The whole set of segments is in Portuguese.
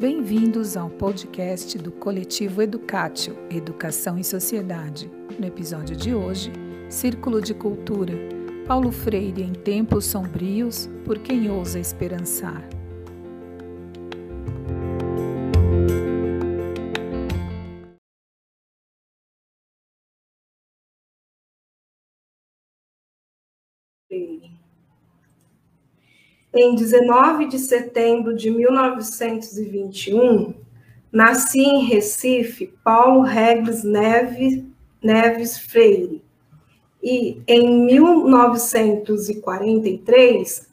Bem-vindos ao podcast do Coletivo Educatio, Educação e Sociedade. No episódio de hoje, Círculo de Cultura, Paulo Freire em Tempos Sombrios, por quem ousa esperançar. Em 19 de setembro de 1921, nasci em Recife Paulo Regis Neves, Neves Freire. E em 1943,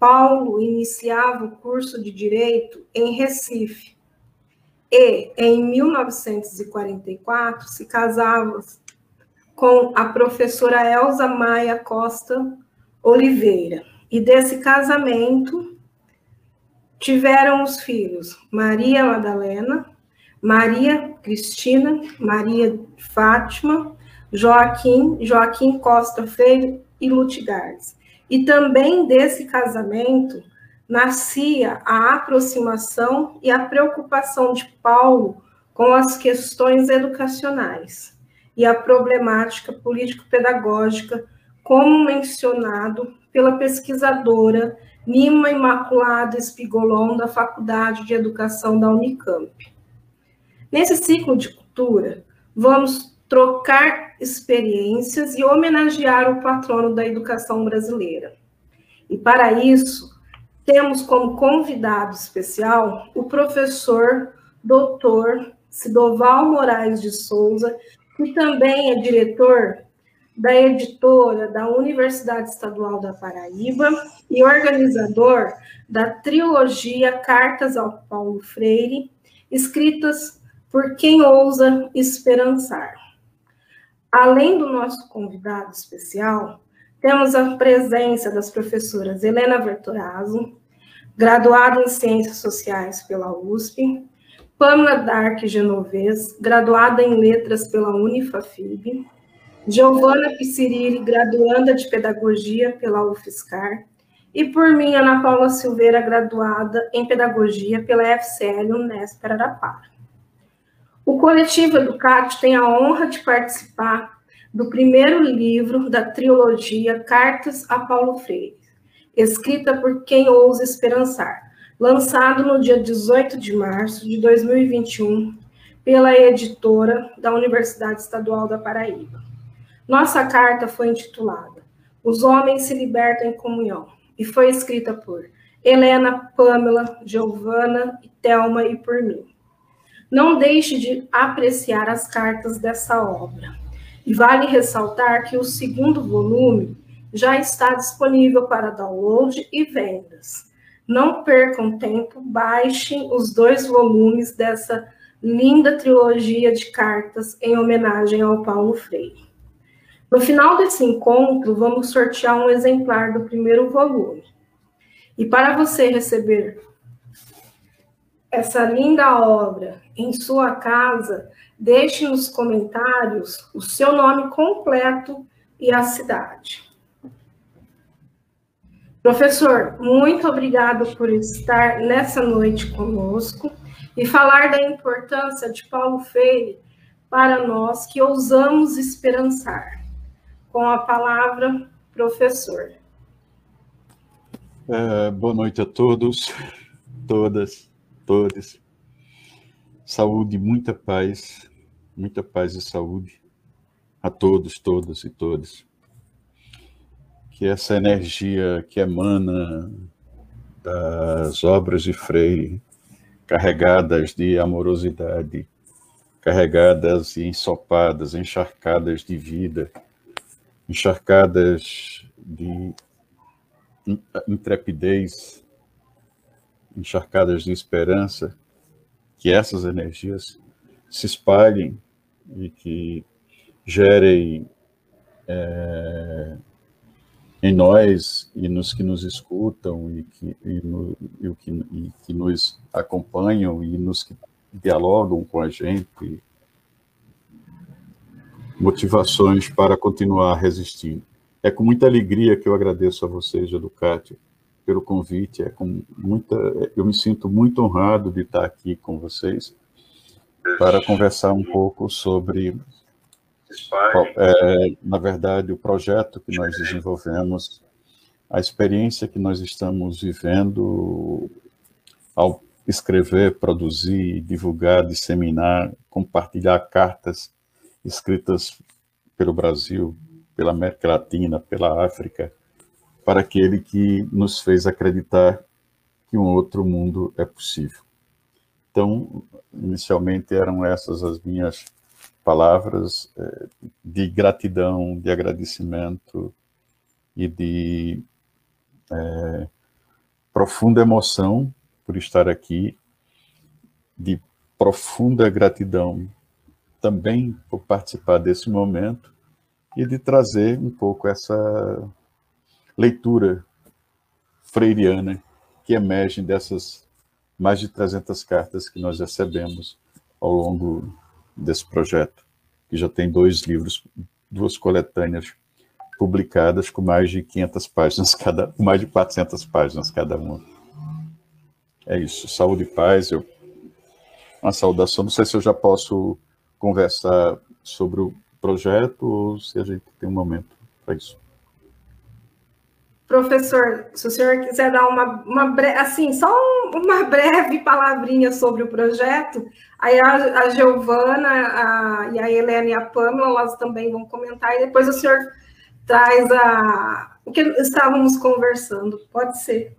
Paulo iniciava o curso de Direito em Recife. E em 1944 se casava com a professora Elza Maia Costa Oliveira. E desse casamento tiveram os filhos Maria Madalena, Maria Cristina, Maria Fátima, Joaquim, Joaquim Costa Freire e Lutigardes. E também desse casamento nascia a aproximação e a preocupação de Paulo com as questões educacionais e a problemática político-pedagógica, como mencionado pela pesquisadora Nima Imaculada Espigolon, da Faculdade de Educação da Unicamp. Nesse ciclo de cultura, vamos trocar experiências e homenagear o patrono da educação brasileira. E para isso, temos como convidado especial o professor doutor Sidoval Moraes de Souza, que também é diretor da editora da Universidade Estadual da Paraíba e organizador da trilogia Cartas ao Paulo Freire, escritas por quem ousa esperançar. Além do nosso convidado especial, temos a presença das professoras Helena Vertorazzo, graduada em Ciências Sociais pela USP, Pamela Dark Genovez, graduada em Letras pela Unifafib, Giovana Piscirilli, graduanda de Pedagogia pela UFSCar, e por mim, Ana Paula Silveira, graduada em Pedagogia pela FCL Unesp Araraquara. O coletivo Educate tem a honra de participar do primeiro livro da trilogia Cartas a Paulo Freire, escrita por quem ousa esperançar, lançado no dia 18 de março de 2021 pela editora da Universidade Estadual da Paraíba. Nossa carta foi intitulada Os Homens se Libertam em Comunhão e foi escrita por Helena, Pamela, Giovana, Thelma e por mim. Não deixe de apreciar as cartas dessa obra. E vale ressaltar que o segundo volume já está disponível para download e vendas. Não percam tempo, baixem os dois volumes dessa linda trilogia de cartas em homenagem ao Paulo Freire. No final desse encontro, vamos sortear um exemplar do primeiro volume. E para você receber essa linda obra em sua casa, deixe nos comentários o seu nome completo e a cidade. Professor, muito obrigado por estar nessa noite conosco e falar da importância de Paulo Freire para nós que ousamos esperançar com a palavra, professor. É, boa noite a todos, todas, todos. Saúde, muita paz, muita paz e saúde a todos, todas e todos. Que essa energia que emana das obras de Freire, carregadas de amorosidade, carregadas e ensopadas, encharcadas de vida, encharcadas de intrepidez, encharcadas de esperança, que essas energias se espalhem e que gerem é, em nós e nos que nos escutam e que, e no, e que, e que nos acompanham e nos que dialogam com a gente motivações para continuar resistindo. É com muita alegria que eu agradeço a vocês, Educate, pelo convite. É com muita, eu me sinto muito honrado de estar aqui com vocês para conversar um pouco sobre, é, na verdade, o projeto que nós desenvolvemos, a experiência que nós estamos vivendo ao escrever, produzir, divulgar, disseminar, compartilhar cartas escritas pelo Brasil, pela América Latina, pela África, para aquele que nos fez acreditar que um outro mundo é possível. Então, inicialmente eram essas as minhas palavras eh, de gratidão, de agradecimento e de é, profunda emoção por estar aqui, de profunda gratidão também por participar desse momento e de trazer um pouco essa leitura freiriana que emerge dessas mais de 300 cartas que nós recebemos ao longo desse projeto, que já tem dois livros, duas coletâneas publicadas com mais de 500 páginas cada, mais de 400 páginas cada uma. É isso, saúde e paz. Eu, uma saudação. Não sei se eu já posso conversar sobre o projeto ou se a gente tem um momento para isso. Professor, se o senhor quiser dar uma, uma breve, assim, só uma breve palavrinha sobre o projeto, aí a, a Giovana a, e a Helena e a Pamela, elas também vão comentar, e depois o senhor traz a, o que estávamos conversando. Pode ser.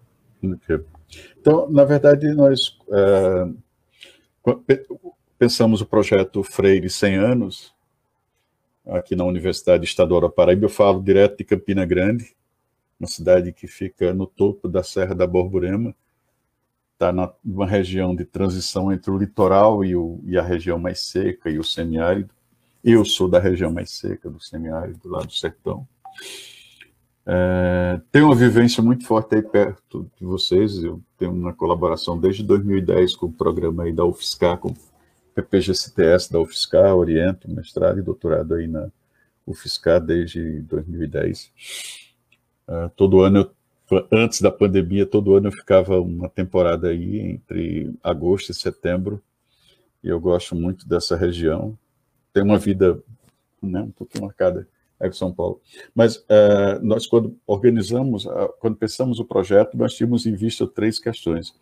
Então, na verdade, nós é, pensamos o projeto Freire 100 anos, aqui na Universidade Estadual da Paraíba. Eu falo direto de Campina Grande, uma cidade que fica no topo da Serra da Borborema, está numa região de transição entre o litoral e, o, e, a região mais seca e o semiárido. Eu sou da região mais seca do semiárido, lá do sertão. É, tenho uma vivência muito forte aí perto de vocês. Eu tenho uma colaboração desde 2010 com o programa aí da UFSCar, com PPGCTS da UFSCar, oriento, mestrado e doutorado aí na UFSCar desde 2010. Uh, todo ano, eu, antes da pandemia, todo ano eu ficava uma temporada aí entre agosto e setembro, e eu gosto muito dessa região. Tem uma vida né, um pouquinho marcada aí São Paulo. Mas uh, nós, quando organizamos, uh, quando pensamos o projeto, nós tínhamos em vista três questões.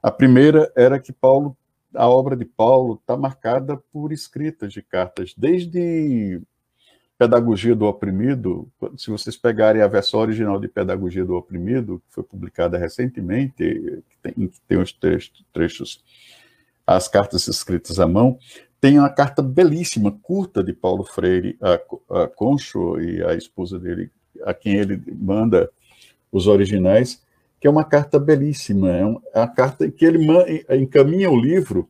A primeira era que Paulo, a obra de Paulo está marcada por escritas de cartas, desde Pedagogia do Oprimido, se vocês pegarem a versão original de Pedagogia do Oprimido, que foi publicada recentemente, que tem, tem os trechos, trechos, as cartas escritas à mão, tem uma carta belíssima, curta, de Paulo Freire a, a Concho e a esposa dele, a quem ele manda os originais, que é uma carta belíssima, é uma, é uma carta que ele encaminha o livro,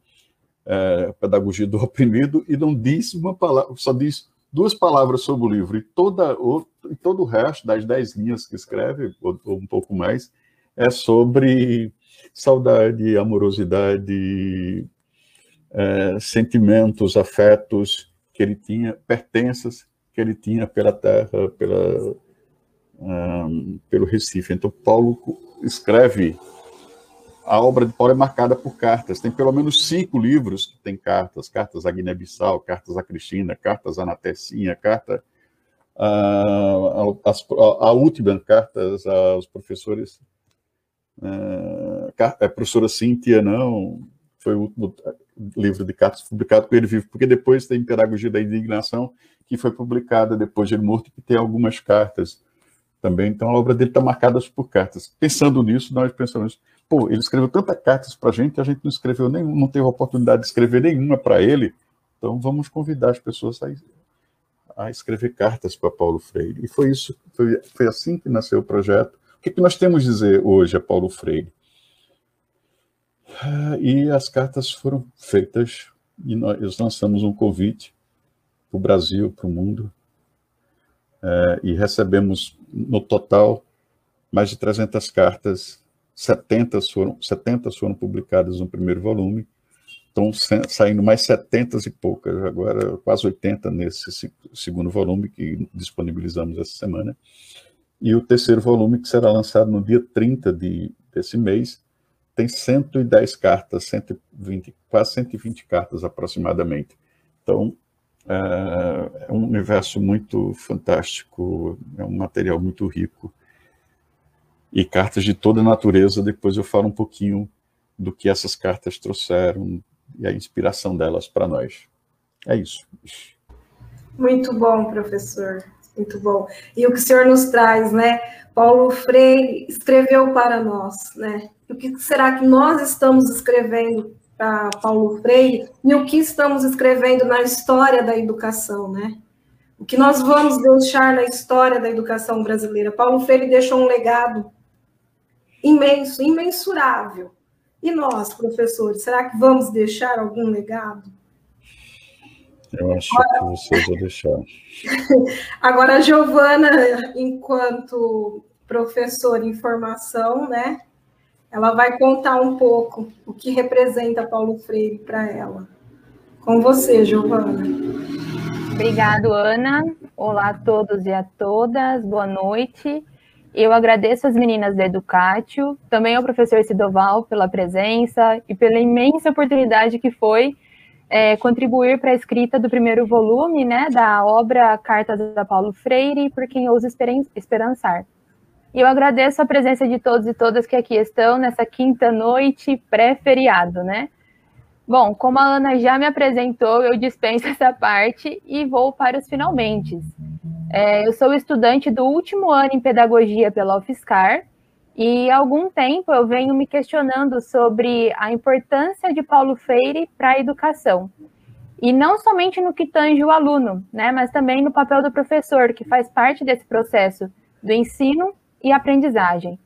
é, Pedagogia do Oprimido, e não diz uma palavra, só diz duas palavras sobre o livro, e, toda, o, e todo o resto das dez linhas que escreve, ou, ou um pouco mais, é sobre saudade, amorosidade, é, sentimentos, afetos que ele tinha, pertenças que ele tinha pela terra, pela, pelo Recife. Então, Paulo escreve a obra de Paulo é marcada por cartas. Tem pelo menos cinco livros que têm cartas: cartas a Guiné-Bissau, cartas a Cristina, cartas a Natecinha, carta a, a, a, última, cartas aos professores. Uh, a professora Cíntia, não, foi o último livro de cartas publicado com ele vivo, porque depois tem Pedagogia da Indignação, que foi publicada depois de ele morto, que tem algumas cartas também. Então a obra dele está marcada por cartas. Pensando nisso, nós pensamos pô, ele escreveu tantas cartas para a gente, a gente não escreveu nenhum, não teve oportunidade de escrever nenhuma para ele, então vamos convidar as pessoas a, a escrever cartas para Paulo Freire. E foi isso, foi, foi assim que nasceu o projeto. O que, que nós temos a dizer hoje a Paulo Freire? E as cartas foram feitas e nós lançamos um convite para o Brasil, para o mundo, é, e recebemos no total mais de 300 cartas 70 foram, 70 foram publicadas no primeiro volume, estão saindo mais 70 e poucas, agora quase 80 nesse segundo volume que disponibilizamos essa semana. E o terceiro volume, que será lançado no dia 30 de, desse mês, tem 110 cartas, 120, quase 120 cartas aproximadamente. Então, é, é um universo muito fantástico, é um material muito rico. E cartas de toda natureza, depois eu falo um pouquinho do que essas cartas trouxeram e a inspiração delas para nós. É isso. Muito bom, professor. Muito bom. E o que o senhor nos traz, né? Paulo Freire escreveu para nós, né? O que será que nós estamos escrevendo para Paulo Freire e o que estamos escrevendo na história da educação, né? O que nós vamos deixar na história da educação brasileira? Paulo Freire deixou um legado imenso, imensurável. E nós, professores, será que vamos deixar algum legado? Eu acho Agora, que você vai deixar. Agora, a Giovana, enquanto professora em formação, né? Ela vai contar um pouco o que representa Paulo Freire para ela. Com você, Giovana. Obrigado, Ana. Olá a todos e a todas. Boa noite. Eu agradeço as meninas da Educatio, também ao professor Sidoval pela presença e pela imensa oportunidade que foi é, contribuir para a escrita do primeiro volume né, da obra Cartas da Paulo Freire, por quem ousa esperançar. E eu agradeço a presença de todos e todas que aqui estão nessa quinta noite pré-feriado, né? Bom, como a Ana já me apresentou, eu dispenso essa parte e vou para os finalmente. É, eu sou estudante do último ano em pedagogia pela UFSCar e há algum tempo eu venho me questionando sobre a importância de Paulo Freire para a educação. E não somente no que tange o aluno, né, mas também no papel do professor, que faz parte desse processo do ensino e aprendizagem.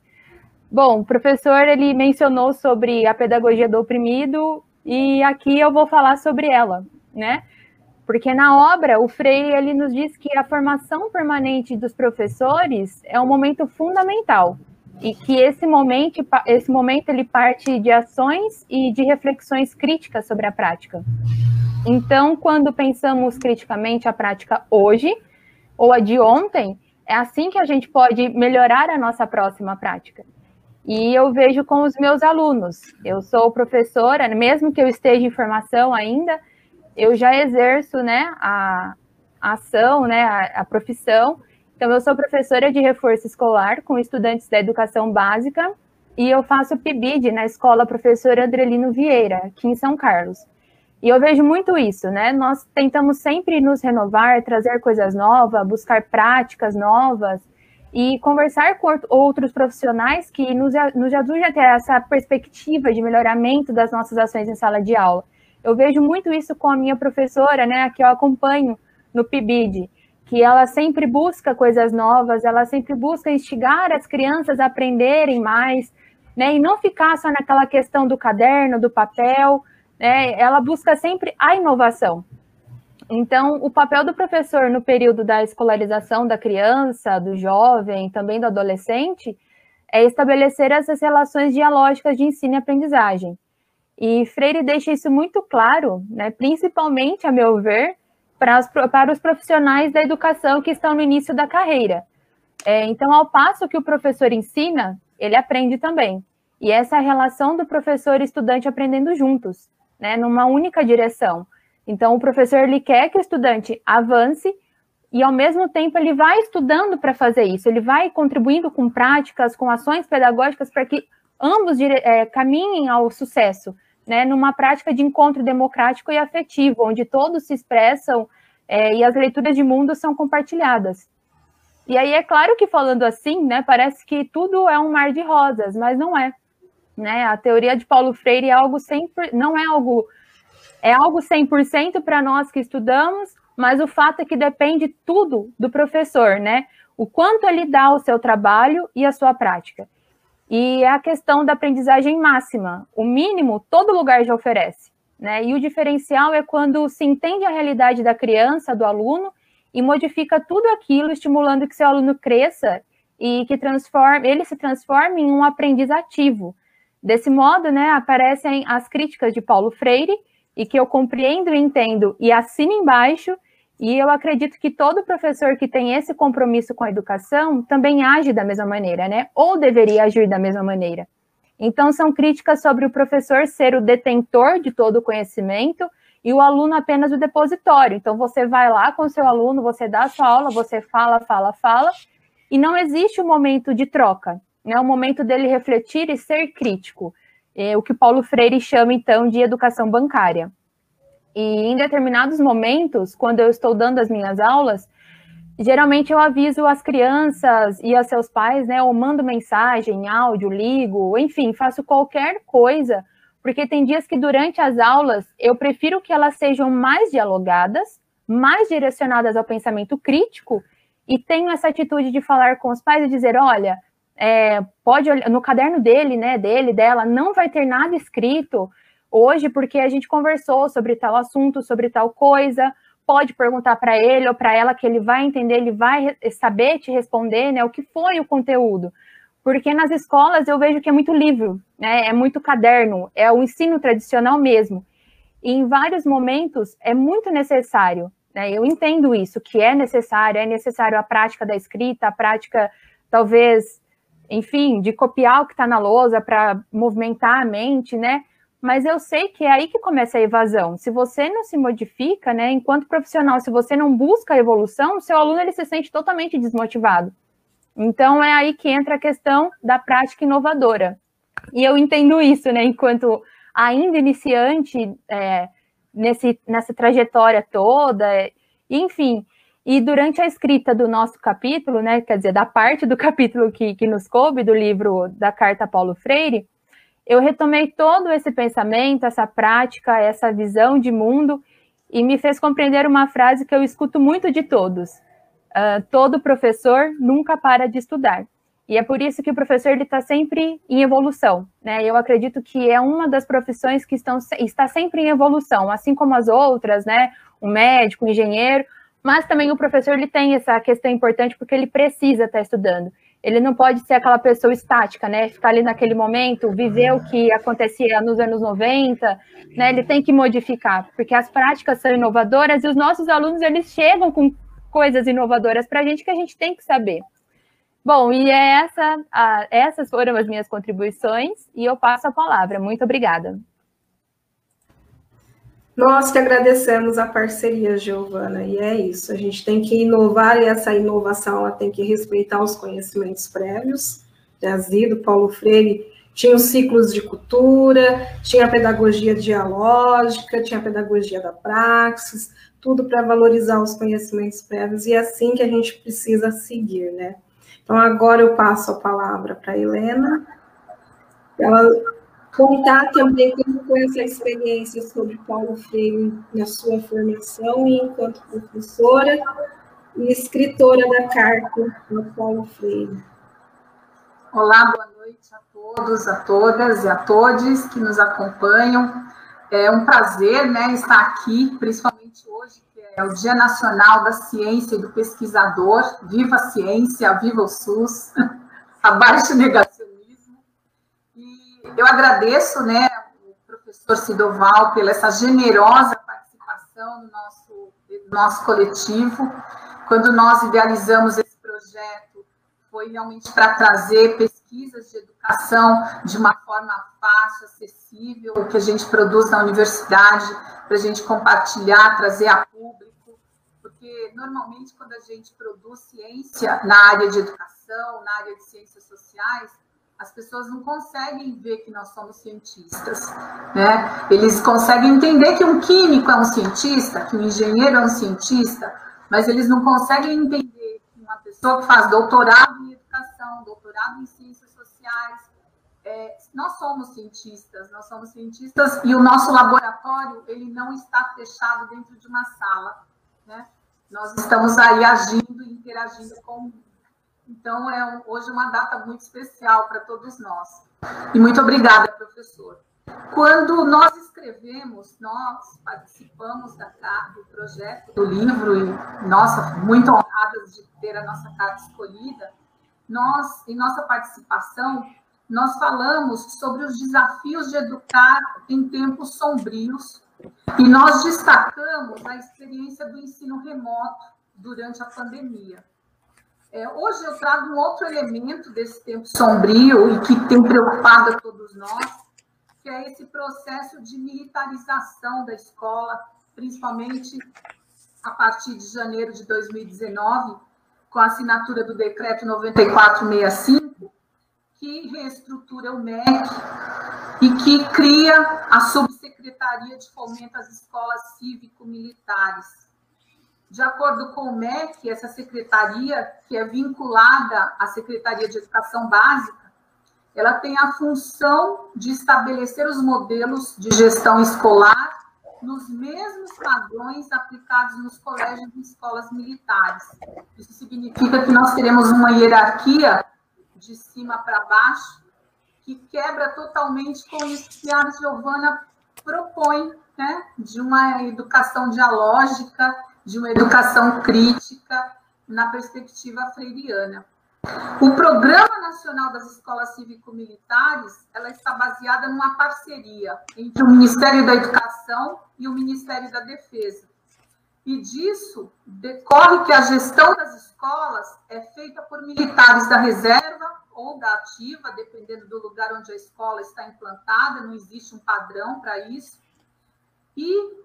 Bom, o professor ele mencionou sobre a pedagogia do oprimido e aqui eu vou falar sobre ela, né? Porque na obra o Freire ele nos diz que a formação permanente dos professores é um momento fundamental e que esse momento, esse momento ele parte de ações e de reflexões críticas sobre a prática. Então, quando pensamos criticamente a prática hoje ou a de ontem, é assim que a gente pode melhorar a nossa próxima prática. E eu vejo com os meus alunos. Eu sou professora, mesmo que eu esteja em formação ainda, eu já exerço né, a, a ação, né, a, a profissão. Então, eu sou professora de reforço escolar com estudantes da educação básica e eu faço PIBID na escola professor Andrelino Vieira, aqui em São Carlos. E eu vejo muito isso, né? Nós tentamos sempre nos renovar, trazer coisas novas, buscar práticas novas e conversar com outros profissionais que nos, nos ajudem a ter essa perspectiva de melhoramento das nossas ações em sala de aula. Eu vejo muito isso com a minha professora, né, que eu acompanho no PIBID, que ela sempre busca coisas novas, ela sempre busca instigar as crianças a aprenderem mais, né, e não ficar só naquela questão do caderno, do papel, né, ela busca sempre a inovação. Então, o papel do professor no período da escolarização da criança, do jovem, também do adolescente, é estabelecer essas relações dialógicas de ensino e aprendizagem. E Freire deixa isso muito claro, né, principalmente, a meu ver, para, as, para os profissionais da educação que estão no início da carreira. É, então, ao passo que o professor ensina, ele aprende também. E essa é a relação do professor e estudante aprendendo juntos né, numa única direção. Então, o professor ele quer que o estudante avance e, ao mesmo tempo, ele vai estudando para fazer isso, ele vai contribuindo com práticas, com ações pedagógicas para que ambos é, caminhem ao sucesso, né, numa prática de encontro democrático e afetivo, onde todos se expressam é, e as leituras de mundo são compartilhadas. E aí é claro que falando assim, né, parece que tudo é um mar de rosas, mas não é. Né? A teoria de Paulo Freire é algo sempre, não é algo é algo 100% para nós que estudamos, mas o fato é que depende tudo do professor, né? O quanto ele dá o seu trabalho e a sua prática. E é a questão da aprendizagem máxima. O mínimo todo lugar já oferece, né? E o diferencial é quando se entende a realidade da criança, do aluno e modifica tudo aquilo, estimulando que seu aluno cresça e que transforme, ele se transforme em um aprendiz ativo, Desse modo, né, aparecem as críticas de Paulo Freire, e que eu compreendo e entendo e assino embaixo, E eu acredito que todo professor que tem esse compromisso com a educação também age da mesma maneira, né? Ou deveria agir da mesma maneira. Então, são críticas sobre o professor ser o detentor de todo o conhecimento e o aluno apenas o depositório. Então, você vai lá com o seu aluno, você dá a sua aula, você fala, fala, fala, e não existe o um momento de troca, né? O momento dele refletir e ser crítico. É o que Paulo Freire chama, então, de educação bancária. E em determinados momentos, quando eu estou dando as minhas aulas, geralmente eu aviso as crianças e a seus pais, né? Ou mando mensagem, áudio, ligo, enfim, faço qualquer coisa, porque tem dias que durante as aulas eu prefiro que elas sejam mais dialogadas, mais direcionadas ao pensamento crítico, e tenho essa atitude de falar com os pais e dizer: olha, é, pode no caderno dele, né, dele, dela, não vai ter nada escrito hoje, porque a gente conversou sobre tal assunto, sobre tal coisa. Pode perguntar para ele ou para ela que ele vai entender, ele vai saber te responder, né? O que foi o conteúdo? Porque nas escolas eu vejo que é muito livro, né? É muito caderno, é o ensino tradicional mesmo. E em vários momentos é muito necessário, né? Eu entendo isso, que é necessário, é necessário a prática da escrita, a prática, talvez, enfim, de copiar o que está na lousa para movimentar a mente, né? mas eu sei que é aí que começa a evasão. Se você não se modifica, né, enquanto profissional, se você não busca a evolução, seu aluno ele se sente totalmente desmotivado. Então é aí que entra a questão da prática inovadora. E eu entendo isso, né, enquanto ainda iniciante é, nesse, nessa trajetória toda, enfim. E durante a escrita do nosso capítulo, né, quer dizer, da parte do capítulo que, que nos coube do livro da Carta Paulo Freire, eu retomei todo esse pensamento, essa prática, essa visão de mundo e me fez compreender uma frase que eu escuto muito de todos: uh, todo professor nunca para de estudar. E é por isso que o professor está sempre em evolução. Né? Eu acredito que é uma das profissões que estão, está sempre em evolução, assim como as outras, né? o médico, o engenheiro, mas também o professor ele tem essa questão importante porque ele precisa estar estudando ele não pode ser aquela pessoa estática, né? Ficar ali naquele momento, viver o que acontecia nos anos 90, né? Ele tem que modificar, porque as práticas são inovadoras e os nossos alunos eles chegam com coisas inovadoras para a gente que a gente tem que saber. Bom, e é essa, a, essas foram as minhas contribuições e eu passo a palavra. Muito obrigada. Nós que agradecemos a parceria, Giovana, e é isso. A gente tem que inovar e essa inovação ela tem que respeitar os conhecimentos prévios. Jazido, Paulo Freire tinha os ciclos de cultura, tinha a pedagogia dialógica, tinha a pedagogia da praxis, tudo para valorizar os conhecimentos prévios, e é assim que a gente precisa seguir, né? Então, agora eu passo a palavra para Helena. Ela contar também como foi essa experiência sobre Paulo Freire na sua formação e enquanto professora e escritora da carta do Paulo Freire. Olá, boa noite a todos, a todas e a todos que nos acompanham. É um prazer né, estar aqui, principalmente hoje, que é o Dia Nacional da Ciência e do Pesquisador. Viva a ciência, viva o SUS, abaixo negação eu agradeço, né, o professor Sidoval pela essa generosa participação no nosso, no nosso coletivo. Quando nós idealizamos esse projeto, foi realmente para trazer pesquisas de educação de uma forma fácil, acessível, o que a gente produz na universidade, para a gente compartilhar, trazer a público, porque normalmente quando a gente produz ciência na área de educação, na área de ciências sociais, as pessoas não conseguem ver que nós somos cientistas, né? Eles conseguem entender que um químico é um cientista, que um engenheiro é um cientista, mas eles não conseguem entender que uma pessoa que faz doutorado em educação, doutorado em ciências sociais, é, nós somos cientistas, nós somos cientistas e o nosso laboratório ele não está fechado dentro de uma sala, né? Nós estamos aí agindo e interagindo com então, é hoje uma data muito especial para todos nós. E muito obrigada, professor. Quando nós escrevemos, nós participamos da carta, do projeto do livro, e, nossa, muito honradas de ter a nossa carta escolhida, nós, em nossa participação, nós falamos sobre os desafios de educar em tempos sombrios E nós destacamos a experiência do ensino remoto durante a pandemia. É, hoje eu trago um outro elemento desse tempo sombrio e que tem preocupado a todos nós, que é esse processo de militarização da escola, principalmente a partir de janeiro de 2019, com a assinatura do decreto 9465, que reestrutura o MEC e que cria a Subsecretaria de Fomento às Escolas Cívico-Militares de acordo com o MEC, essa secretaria, que é vinculada à Secretaria de Educação Básica, ela tem a função de estabelecer os modelos de gestão escolar nos mesmos padrões aplicados nos colégios e escolas militares. Isso significa que nós teremos uma hierarquia de cima para baixo que quebra totalmente com isso que a Giovana propõe, né? de uma educação dialógica de uma educação crítica na perspectiva freiriana. O Programa Nacional das Escolas Cívico-Militares, ela está baseada numa parceria entre o Ministério da Educação e o Ministério da Defesa. E disso decorre que a gestão das escolas é feita por militares da reserva ou da ativa, dependendo do lugar onde a escola está implantada, não existe um padrão para isso. E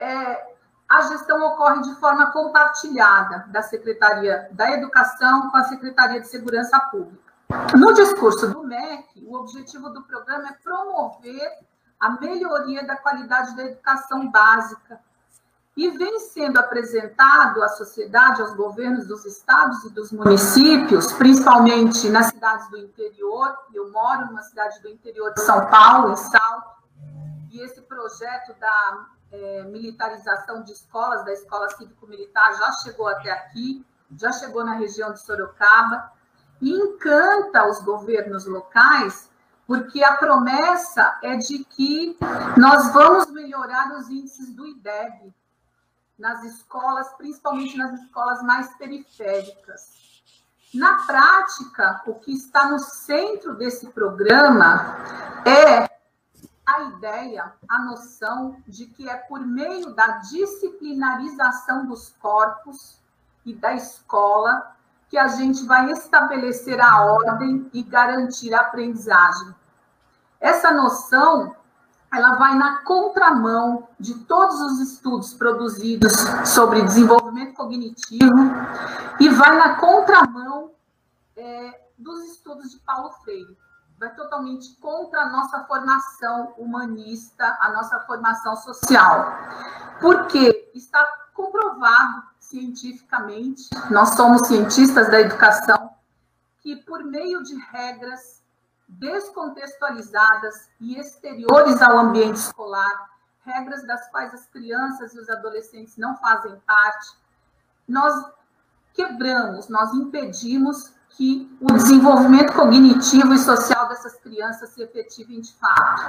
é, a gestão ocorre de forma compartilhada da Secretaria da Educação com a Secretaria de Segurança Pública. No discurso do MEC, o objetivo do programa é promover a melhoria da qualidade da educação básica e vem sendo apresentado à sociedade, aos governos dos estados e dos municípios, principalmente nas cidades do interior. Eu moro numa cidade do interior de São Paulo, em Salto, e esse projeto da é, militarização de escolas, da escola cívico-militar, já chegou até aqui, já chegou na região de Sorocaba, e encanta os governos locais, porque a promessa é de que nós vamos melhorar os índices do IDEB nas escolas, principalmente nas escolas mais periféricas. Na prática, o que está no centro desse programa é a ideia, a noção de que é por meio da disciplinarização dos corpos e da escola que a gente vai estabelecer a ordem e garantir a aprendizagem. Essa noção, ela vai na contramão de todos os estudos produzidos sobre desenvolvimento cognitivo e vai na contramão é, dos estudos de Paulo Freire vai totalmente contra a nossa formação humanista, a nossa formação social. Porque está comprovado cientificamente, nós somos cientistas da educação, que por meio de regras descontextualizadas e exteriores ao ambiente escolar, regras das quais as crianças e os adolescentes não fazem parte, nós quebramos, nós impedimos que o desenvolvimento cognitivo e social dessas crianças se efetivem de fato.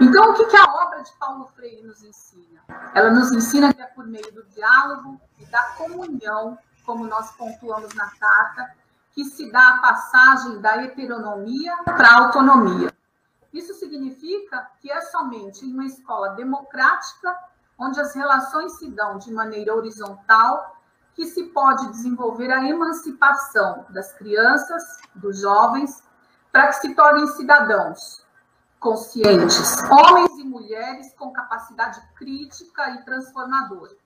Então, o que, a obra de Paulo Freire nos ensina? Ela nos ensina que é por meio do diálogo e da comunhão, como nós pontuamos na carta, que se dá a passagem da heteronomia para a autonomia. Isso significa que é somente em uma escola democrática, onde as relações se dão de maneira horizontal, que se pode desenvolver a emancipação das crianças, dos jovens, para que se tornem cidadãos conscientes, homens e mulheres com capacidade crítica e transformadora.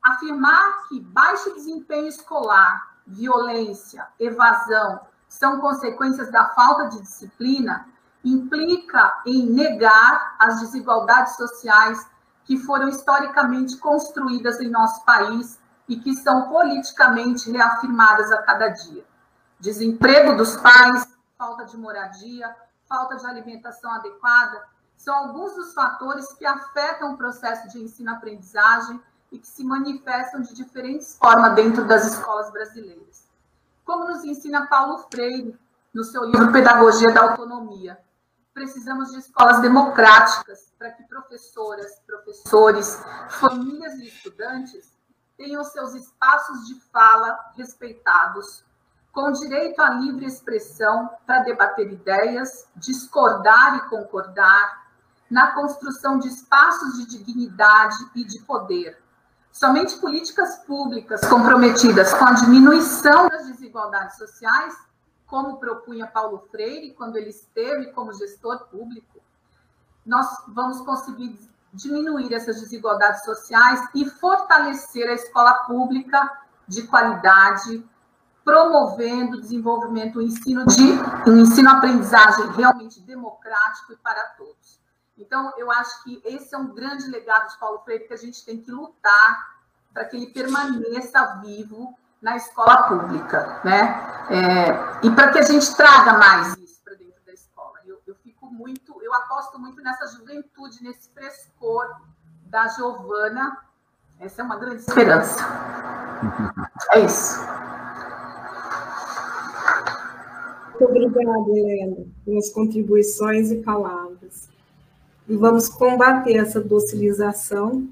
Afirmar que baixo desempenho escolar, violência, evasão são consequências da falta de disciplina implica em negar as desigualdades sociais que foram historicamente construídas em nosso país e que são politicamente reafirmadas a cada dia. Desemprego dos pais, falta de moradia, falta de alimentação adequada, são alguns dos fatores que afetam o processo de ensino-aprendizagem e que se manifestam de diferentes formas dentro das escolas brasileiras. Como nos ensina Paulo Freire no seu livro Pedagogia da Autonomia, precisamos de escolas democráticas para que professoras, professores, famílias e estudantes tenham seus espaços de fala respeitados, com direito à livre expressão para debater ideias, discordar e concordar, na construção de espaços de dignidade e de poder. Somente políticas públicas comprometidas com a diminuição das desigualdades sociais, como propunha Paulo Freire quando ele esteve como gestor público, nós vamos conseguir diminuir essas desigualdades sociais e fortalecer a escola pública de qualidade, promovendo o desenvolvimento do ensino de um ensino-aprendizagem realmente democrático e para todos. Então, eu acho que esse é um grande legado de Paulo Freire que a gente tem que lutar para que ele permaneça vivo na escola pública, né? É, e para que a gente traga mais isso para dentro da escola. Eu, eu fico muito, eu aposto muito nessa juventude, nesse frescor da Giovana. Essa é uma grande esperança. É isso. Muito obrigada, Helena, pelas contribuições e palavras. E vamos combater essa docilização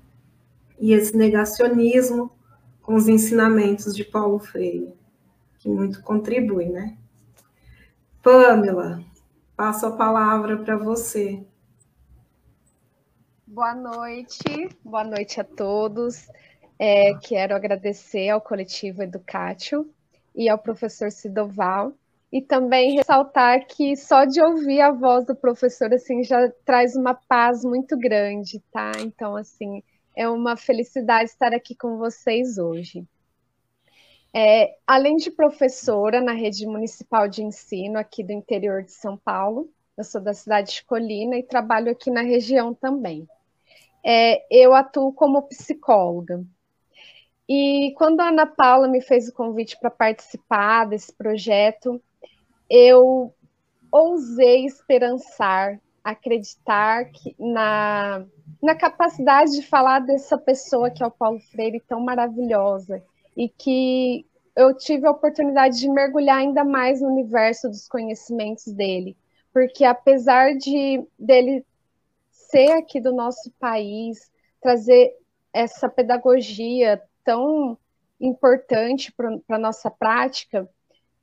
e esse negacionismo com os ensinamentos de Paulo Freire, que muito contribui, né? Pamela, passo a palavra para você. Boa noite, boa noite a todos. É, quero agradecer ao coletivo Educatio e ao professor Sidoval e também ressaltar que só de ouvir a voz do professor assim já traz uma paz muito grande, tá? Então assim, é uma felicidade estar aqui com vocês hoje. É, além de professora na rede municipal de ensino aqui do interior de São Paulo, eu sou da cidade de Colina e trabalho aqui na região também. É, eu atuo como psicóloga. E quando a Ana Paula me fez o convite para participar desse projeto, eu ousei esperançar, acreditar que na na capacidade de falar dessa pessoa que é o Paulo Freire, tão maravilhosa, e que eu tive a oportunidade de mergulhar ainda mais no universo dos conhecimentos dele, porque apesar de dele ser aqui do nosso país, trazer essa pedagogia tão importante para a nossa prática,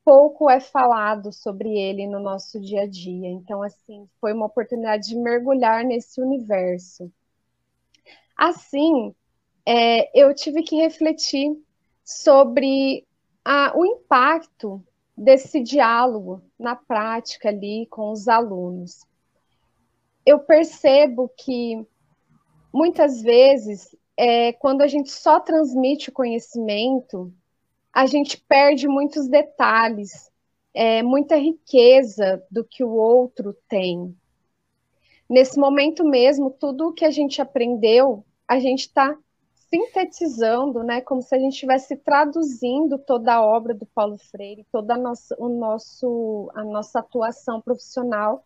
pouco é falado sobre ele no nosso dia a dia. Então, assim, foi uma oportunidade de mergulhar nesse universo. Assim, é, eu tive que refletir sobre a, o impacto desse diálogo na prática ali com os alunos. Eu percebo que muitas vezes, é, quando a gente só transmite o conhecimento, a gente perde muitos detalhes, é, muita riqueza do que o outro tem nesse momento mesmo, tudo o que a gente aprendeu, a gente está sintetizando, né, como se a gente estivesse traduzindo toda a obra do Paulo Freire, toda a nossa, o nosso, a nossa atuação profissional,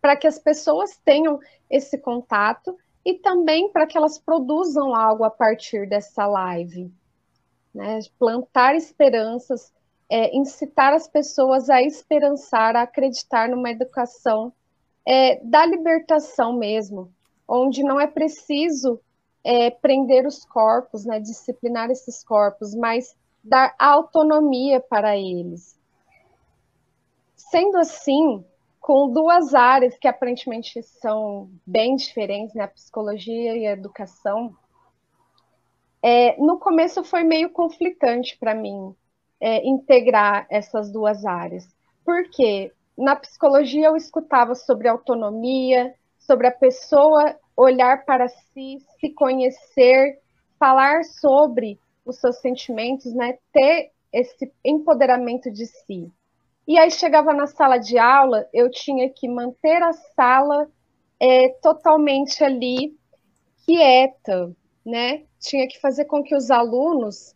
para que as pessoas tenham esse contato e também para que elas produzam algo a partir dessa live. Né? Plantar esperanças, é, incitar as pessoas a esperançar, a acreditar numa educação é, da libertação mesmo, onde não é preciso é, prender os corpos, né, disciplinar esses corpos, mas dar autonomia para eles. Sendo assim, com duas áreas que aparentemente são bem diferentes, né, a psicologia e a educação, é, no começo foi meio conflitante para mim é, integrar essas duas áreas. Por quê? na psicologia eu escutava sobre autonomia, sobre a pessoa olhar para si, se conhecer, falar sobre os seus sentimentos, né? Ter esse empoderamento de si. E aí chegava na sala de aula, eu tinha que manter a sala é, totalmente ali quieta, né? Tinha que fazer com que os alunos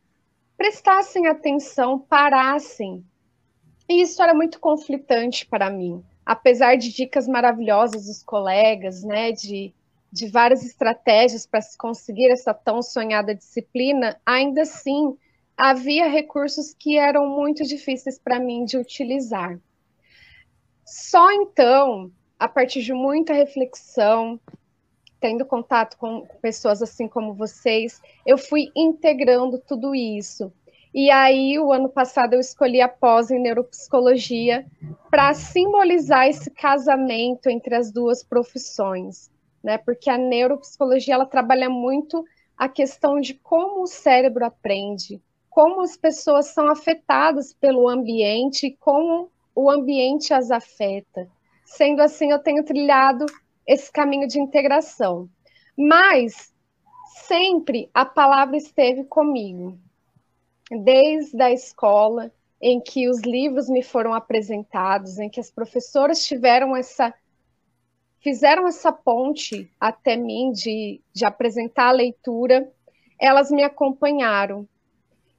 prestassem atenção, parassem e isso era muito conflitante para mim. Apesar de dicas maravilhosas dos colegas, né, de, de várias estratégias para se conseguir essa tão sonhada disciplina, ainda assim havia recursos que eram muito difíceis para mim de utilizar. Só então, a partir de muita reflexão, tendo contato com pessoas assim como vocês, eu fui integrando tudo isso. E aí, o ano passado, eu escolhi a pós em neuropsicologia para simbolizar esse casamento entre as duas profissões. Né? Porque a neuropsicologia ela trabalha muito a questão de como o cérebro aprende, como as pessoas são afetadas pelo ambiente e como o ambiente as afeta. Sendo assim, eu tenho trilhado esse caminho de integração. Mas sempre a palavra esteve comigo. Desde a escola, em que os livros me foram apresentados, em que as professoras tiveram essa fizeram essa ponte até mim de, de apresentar a leitura, elas me acompanharam.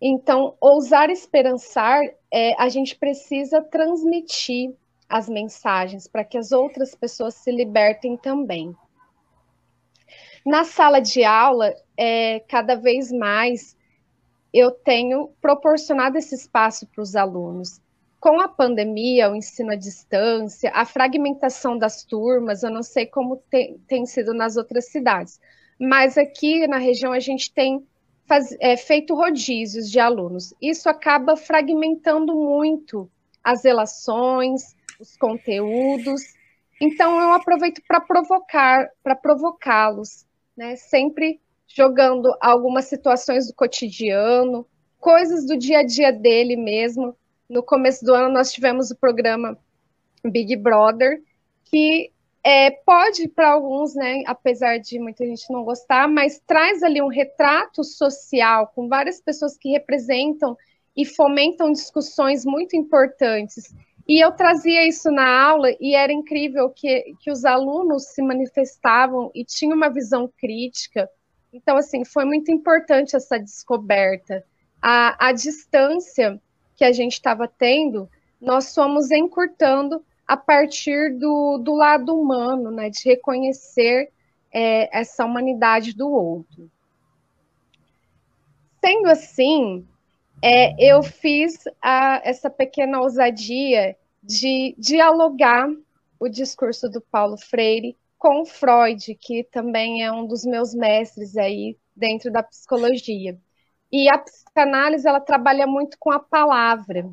Então, ousar esperançar, é, a gente precisa transmitir as mensagens para que as outras pessoas se libertem também. Na sala de aula, é, cada vez mais eu tenho proporcionado esse espaço para os alunos. Com a pandemia, o ensino à distância, a fragmentação das turmas, eu não sei como tem, tem sido nas outras cidades, mas aqui na região a gente tem faz, é, feito rodízios de alunos. Isso acaba fragmentando muito as relações, os conteúdos. Então eu aproveito para provocar, para provocá-los, né? Sempre jogando algumas situações do cotidiano, coisas do dia a dia dele mesmo. No começo do ano nós tivemos o programa Big Brother, que é, pode para alguns, né, apesar de muita gente não gostar, mas traz ali um retrato social com várias pessoas que representam e fomentam discussões muito importantes. E eu trazia isso na aula e era incrível que, que os alunos se manifestavam e tinham uma visão crítica. Então, assim, foi muito importante essa descoberta. A, a distância que a gente estava tendo, nós fomos encurtando a partir do, do lado humano, né, de reconhecer é, essa humanidade do outro. Sendo assim, é, eu fiz a, essa pequena ousadia de dialogar o discurso do Paulo Freire com Freud, que também é um dos meus mestres aí dentro da psicologia. E a psicanálise ela trabalha muito com a palavra.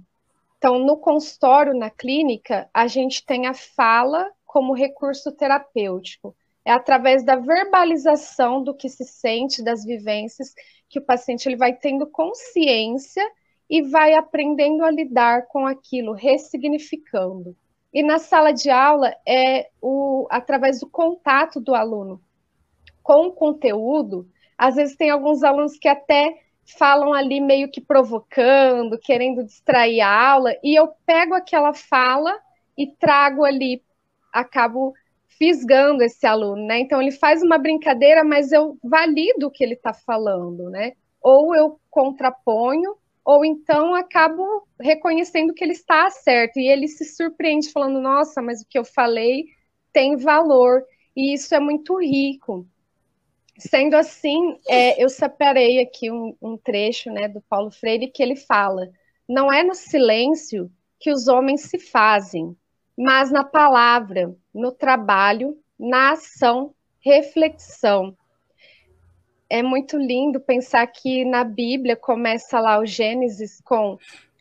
Então, no consultório, na clínica, a gente tem a fala como recurso terapêutico. É através da verbalização do que se sente, das vivências, que o paciente ele vai tendo consciência e vai aprendendo a lidar com aquilo, ressignificando. E na sala de aula é o através do contato do aluno com o conteúdo. Às vezes tem alguns alunos que até falam ali meio que provocando, querendo distrair a aula, e eu pego aquela fala e trago ali, acabo fisgando esse aluno, né? Então ele faz uma brincadeira, mas eu valido o que ele está falando, né? Ou eu contraponho, ou então acabo reconhecendo que ele está certo, e ele se surpreende falando, nossa, mas o que eu falei tem valor, e isso é muito rico. Sendo assim, é, eu separei aqui um, um trecho né, do Paulo Freire que ele fala: não é no silêncio que os homens se fazem, mas na palavra, no trabalho, na ação, reflexão. É muito lindo pensar que na Bíblia começa lá o Gênesis com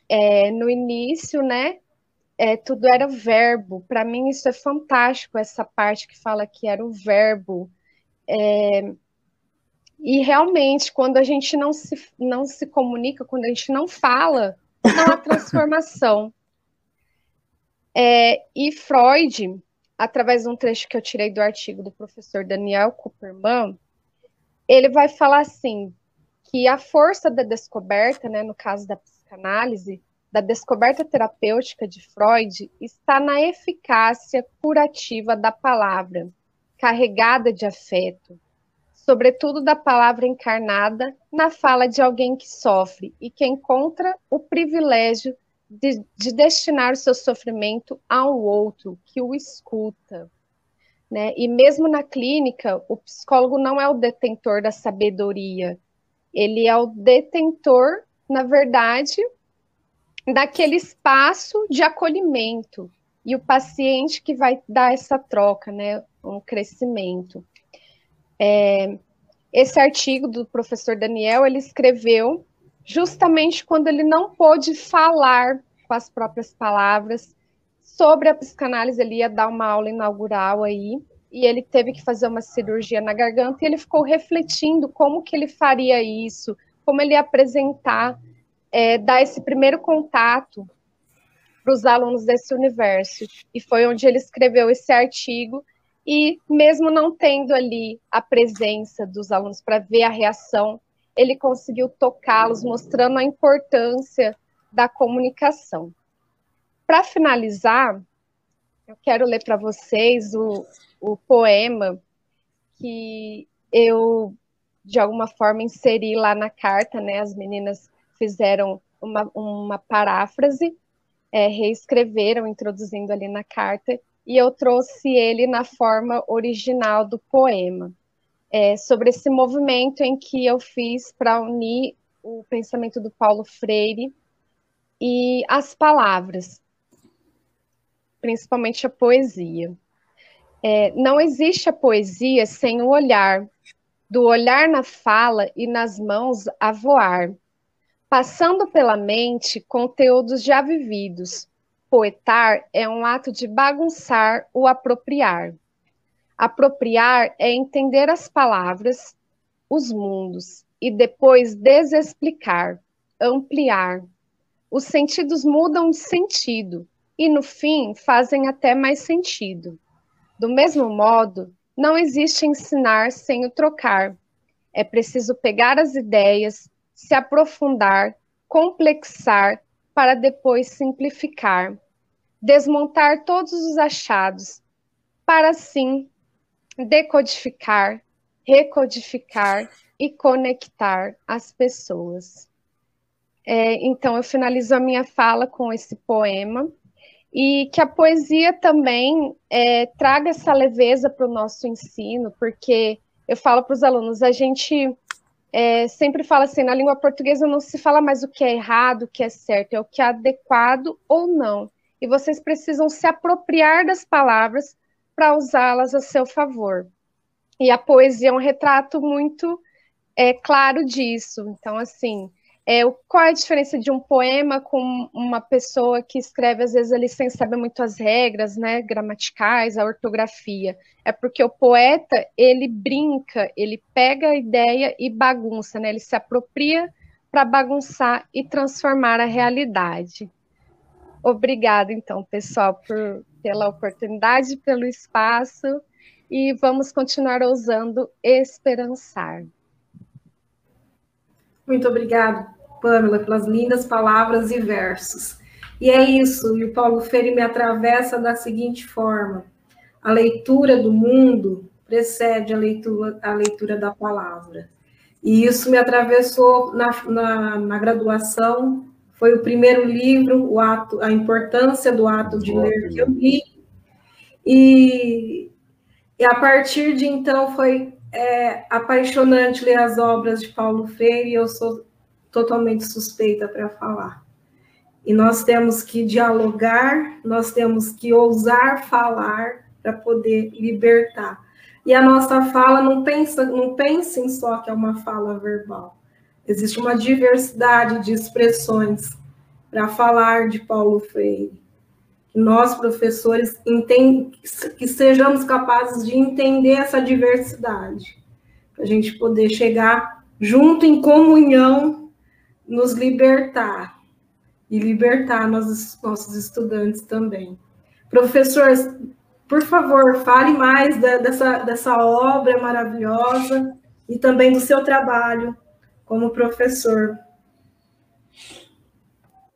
é, no início, né? É, tudo era verbo. Para mim isso é fantástico essa parte que fala que era o verbo. É, e realmente, quando a gente não se, não se comunica, quando a gente não fala, não há transformação. É, e Freud, através de um trecho que eu tirei do artigo do professor Daniel Cooperman, ele vai falar assim, que a força da descoberta, né, no caso da psicanálise, da descoberta terapêutica de Freud, está na eficácia curativa da palavra, carregada de afeto, sobretudo da palavra encarnada, na fala de alguém que sofre e que encontra o privilégio de, de destinar o seu sofrimento ao outro, que o escuta. Né? E mesmo na clínica, o psicólogo não é o detentor da sabedoria, ele é o detentor, na verdade, daquele espaço de acolhimento e o paciente que vai dar essa troca, né, um crescimento. É, esse artigo do professor Daniel, ele escreveu justamente quando ele não pôde falar com as próprias palavras sobre a psicanálise, ele ia dar uma aula inaugural aí, e ele teve que fazer uma cirurgia na garganta e ele ficou refletindo como que ele faria isso, como ele ia apresentar, é, dar esse primeiro contato para os alunos desse universo. E foi onde ele escreveu esse artigo e mesmo não tendo ali a presença dos alunos para ver a reação, ele conseguiu tocá-los, mostrando a importância da comunicação. Para finalizar, eu quero ler para vocês o, o poema que eu, de alguma forma, inseri lá na carta, né? As meninas fizeram uma, uma paráfrase, é, reescreveram, introduzindo ali na carta, e eu trouxe ele na forma original do poema, é, sobre esse movimento em que eu fiz para unir o pensamento do Paulo Freire e as palavras principalmente a poesia. É, não existe a poesia sem o olhar, do olhar na fala e nas mãos a voar, passando pela mente conteúdos já vividos. Poetar é um ato de bagunçar o apropriar. Apropriar é entender as palavras, os mundos, e depois desexplicar, ampliar. Os sentidos mudam de sentido, e no fim fazem até mais sentido. Do mesmo modo, não existe ensinar sem o trocar. É preciso pegar as ideias, se aprofundar, complexar, para depois simplificar, desmontar todos os achados, para assim decodificar, recodificar e conectar as pessoas. É, então, eu finalizo a minha fala com esse poema e que a poesia também é, traga essa leveza para o nosso ensino, porque eu falo para os alunos, a gente é, sempre fala assim, na língua portuguesa não se fala mais o que é errado, o que é certo, é o que é adequado ou não. E vocês precisam se apropriar das palavras para usá-las a seu favor. E a poesia é um retrato muito é, claro disso. Então, assim, é, qual é a diferença de um poema com uma pessoa que escreve, às vezes, ele sem saber muito as regras, né, gramaticais, a ortografia? É porque o poeta, ele brinca, ele pega a ideia e bagunça, né? Ele se apropria para bagunçar e transformar a realidade. Obrigada, então, pessoal, por, pela oportunidade, pelo espaço, e vamos continuar ousando esperançar. Muito obrigada, Pamela, pelas lindas palavras e versos. E é isso, e o Paulo Freire me atravessa da seguinte forma: a leitura do mundo precede a leitura, a leitura da palavra. E isso me atravessou na, na, na graduação. Foi o primeiro livro, o ato, a importância do ato de ler que eu li. E, e a partir de então foi é, apaixonante ler as obras de Paulo Freire. E eu sou totalmente suspeita para falar. E nós temos que dialogar, nós temos que ousar falar para poder libertar. E a nossa fala não pensa, não pensem só que é uma fala verbal. Existe uma diversidade de expressões para falar de Paulo Freire. Que nós, professores, que sejamos capazes de entender essa diversidade, para a gente poder chegar junto em comunhão nos libertar e libertar nossos, nossos estudantes também. Professor, por favor, fale mais da, dessa, dessa obra maravilhosa e também do seu trabalho como professor.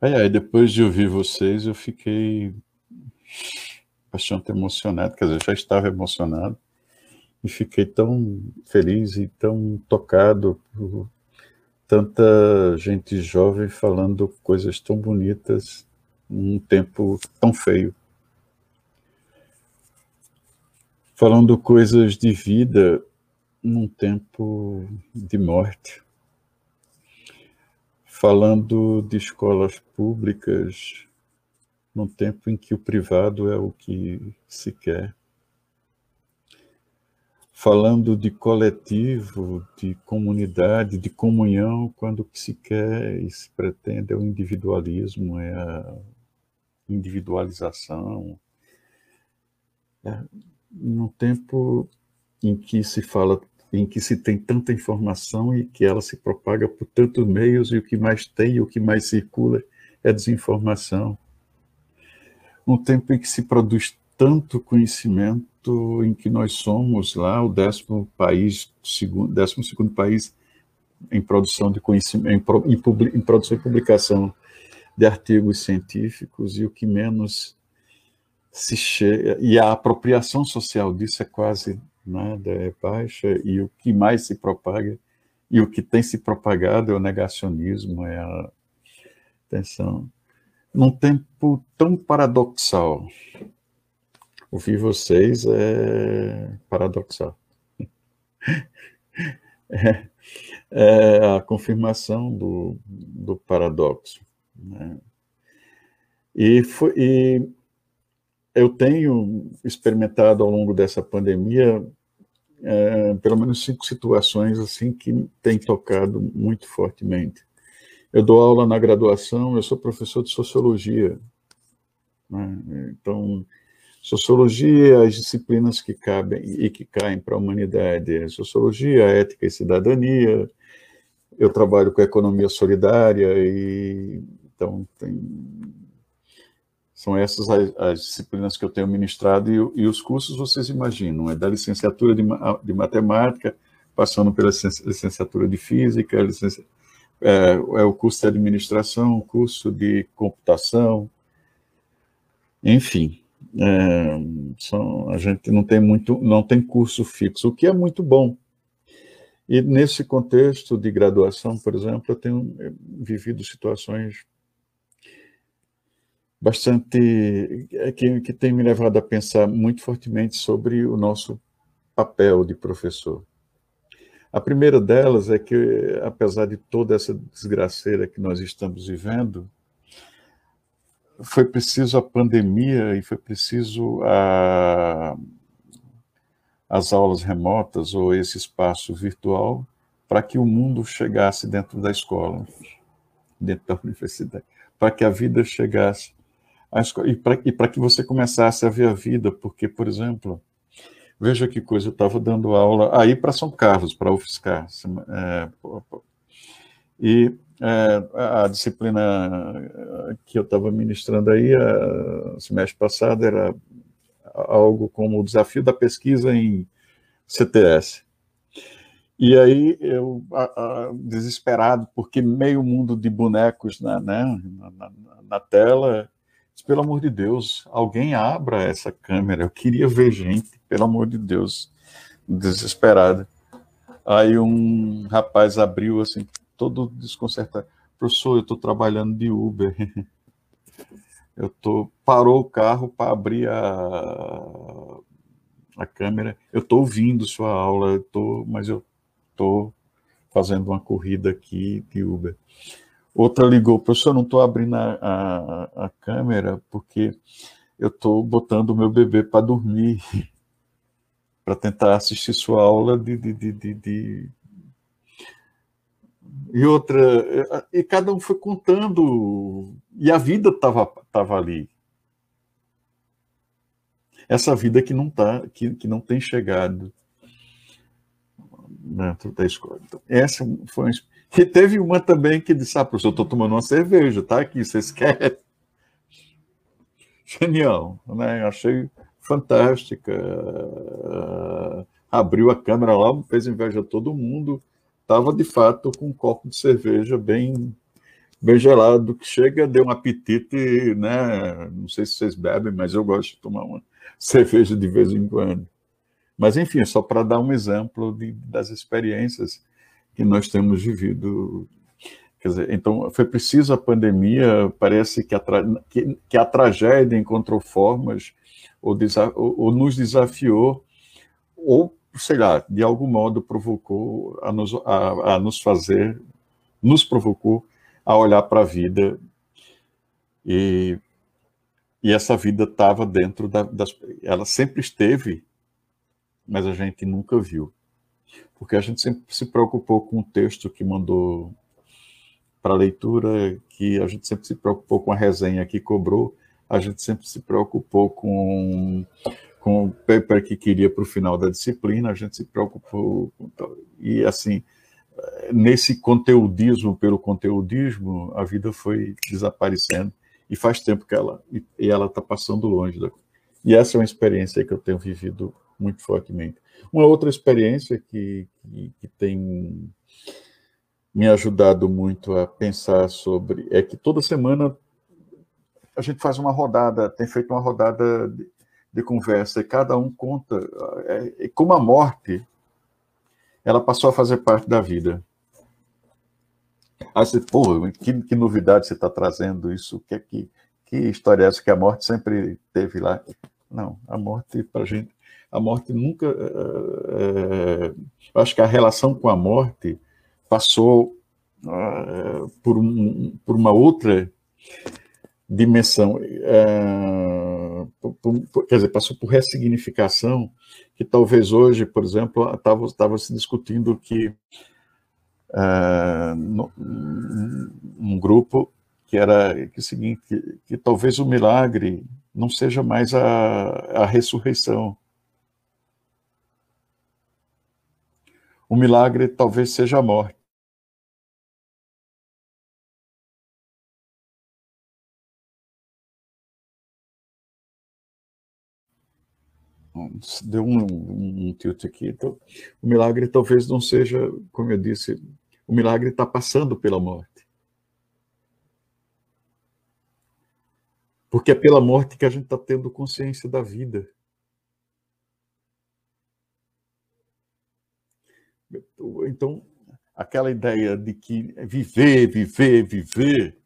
É, depois de ouvir vocês, eu fiquei bastante emocionado, quer dizer, já estava emocionado e fiquei tão feliz e tão tocado por, tanta gente jovem falando coisas tão bonitas num tempo tão feio. Falando coisas de vida num tempo de morte. Falando de escolas públicas num tempo em que o privado é o que se quer falando de coletivo, de comunidade, de comunhão, quando o que se quer e se pretende é o individualismo, é a individualização. É, num tempo em que se fala, em que se tem tanta informação e que ela se propaga por tantos meios e o que mais tem, o que mais circula é desinformação. Um tempo em que se produz tanto conhecimento, em que nós somos lá o décimo país, segundo, décimo segundo país em produção de conhecimento, em, em, em produção e publicação de artigos científicos e o que menos se chega e a apropriação social disso é quase nada, é baixa e o que mais se propaga e o que tem se propagado é o negacionismo, é a atenção. Num tempo tão paradoxal, ouvir vocês é paradoxal. É, é a confirmação do, do paradoxo. Né? E, foi, e eu tenho experimentado ao longo dessa pandemia é, pelo menos cinco situações assim que têm tocado muito fortemente. Eu dou aula na graduação, eu sou professor de sociologia. Né? Então, sociologia, as disciplinas que cabem e que caem para a humanidade, sociologia, ética e cidadania. Eu trabalho com economia solidária e então tem são essas as, as, disciplinas que eu tenho ministrado e, e, os cursos vocês imaginam, é da licenciatura de, de matemática, passando pela licenciatura de física, é, é, o curso de administração, o curso de computação, enfim, é, são, a gente não tem muito, não tem curso fixo, o que é muito bom. E nesse contexto de graduação, por exemplo, eu tenho vivido situações bastante é, que, que tem me levado a pensar muito fortemente sobre o nosso papel de professor. A primeira delas é que, apesar de toda essa desgraceira que nós estamos vivendo, foi preciso a pandemia e foi preciso a, as aulas remotas ou esse espaço virtual para que o mundo chegasse dentro da escola, dentro da universidade, para que a vida chegasse e para que você começasse a ver a vida, porque, por exemplo, veja que coisa, eu estava dando aula aí para São Carlos, para UFSCar, é, e é, a disciplina que eu estava ministrando aí, a, semestre passado, era algo como o desafio da pesquisa em CTS. E aí eu, a, a, desesperado, porque meio mundo de bonecos na, né, na, na, na tela, pelo amor de Deus, alguém abra essa câmera. Eu queria ver gente, pelo amor de Deus, desesperado. Aí um rapaz abriu assim, todo desconcertado. Professor, eu estou trabalhando de Uber. Eu tô parou o carro para abrir a, a câmera. Eu estou ouvindo sua aula, eu tô, mas eu estou fazendo uma corrida aqui de Uber. Outra ligou, professor, não estou abrindo a, a, a, câmera porque eu estou botando o meu bebê para dormir, para tentar assistir sua aula de, de, de, de. E outra, e cada um foi contando, e a vida estava tava ali. Essa vida que não tá, que, que não tem chegado dentro da escola. Então, essa foi uma e teve uma também que disse: Ah, professor, eu estou tomando uma cerveja, tá aqui, vocês querem? Genial, né? Achei fantástica. Abriu a câmera lá, fez inveja a todo mundo. Estava, de fato, com um copo de cerveja bem, bem gelado, que chega, deu um apetite, né? Não sei se vocês bebem, mas eu gosto de tomar uma cerveja de vez em quando. Mas, enfim, só para dar um exemplo de, das experiências que nós temos vivido. Quer dizer, então, foi preciso a pandemia, parece que a, que, que a tragédia encontrou formas, ou, ou, ou, nos desafiou, ou, sei lá, de algum modo provocou a nos, a, a nos fazer, nos provocou a olhar para a vida e, e essa vida estava dentro da, das. Ela sempre esteve, mas a gente nunca viu porque a gente sempre se preocupou com o texto que mandou para leitura, que a gente sempre se preocupou com a resenha que cobrou, a gente sempre se preocupou com, com o paper que queria para o final da disciplina, a gente se preocupou. E, assim, nesse conteudismo pelo conteudismo, a vida foi desaparecendo. E faz tempo que ela e ela está passando longe. Da, e essa é uma experiência que eu tenho vivido muito fortemente. Uma outra experiência que, que, que tem me ajudado muito a pensar sobre é que toda semana a gente faz uma rodada, tem feito uma rodada de, de conversa e cada um conta é, como a morte ela passou a fazer parte da vida. Aí você, pô, que, que novidade você está trazendo isso? Que, que, que história é essa que a morte sempre teve lá? Não, a morte para gente, a morte nunca. É, acho que a relação com a morte passou é, por, um, por uma outra dimensão, é, por, por, quer dizer, passou por ressignificação, que talvez hoje, por exemplo, estava se discutindo que no, um grupo que era que, é seguinte, que, que talvez o milagre não seja mais a, a ressurreição. O milagre talvez seja a morte. Deu um, um, um tilt aqui. Então, o milagre talvez não seja, como eu disse, o milagre está passando pela morte. Porque é pela morte que a gente está tendo consciência da vida. Então, aquela ideia de que viver, viver, viver,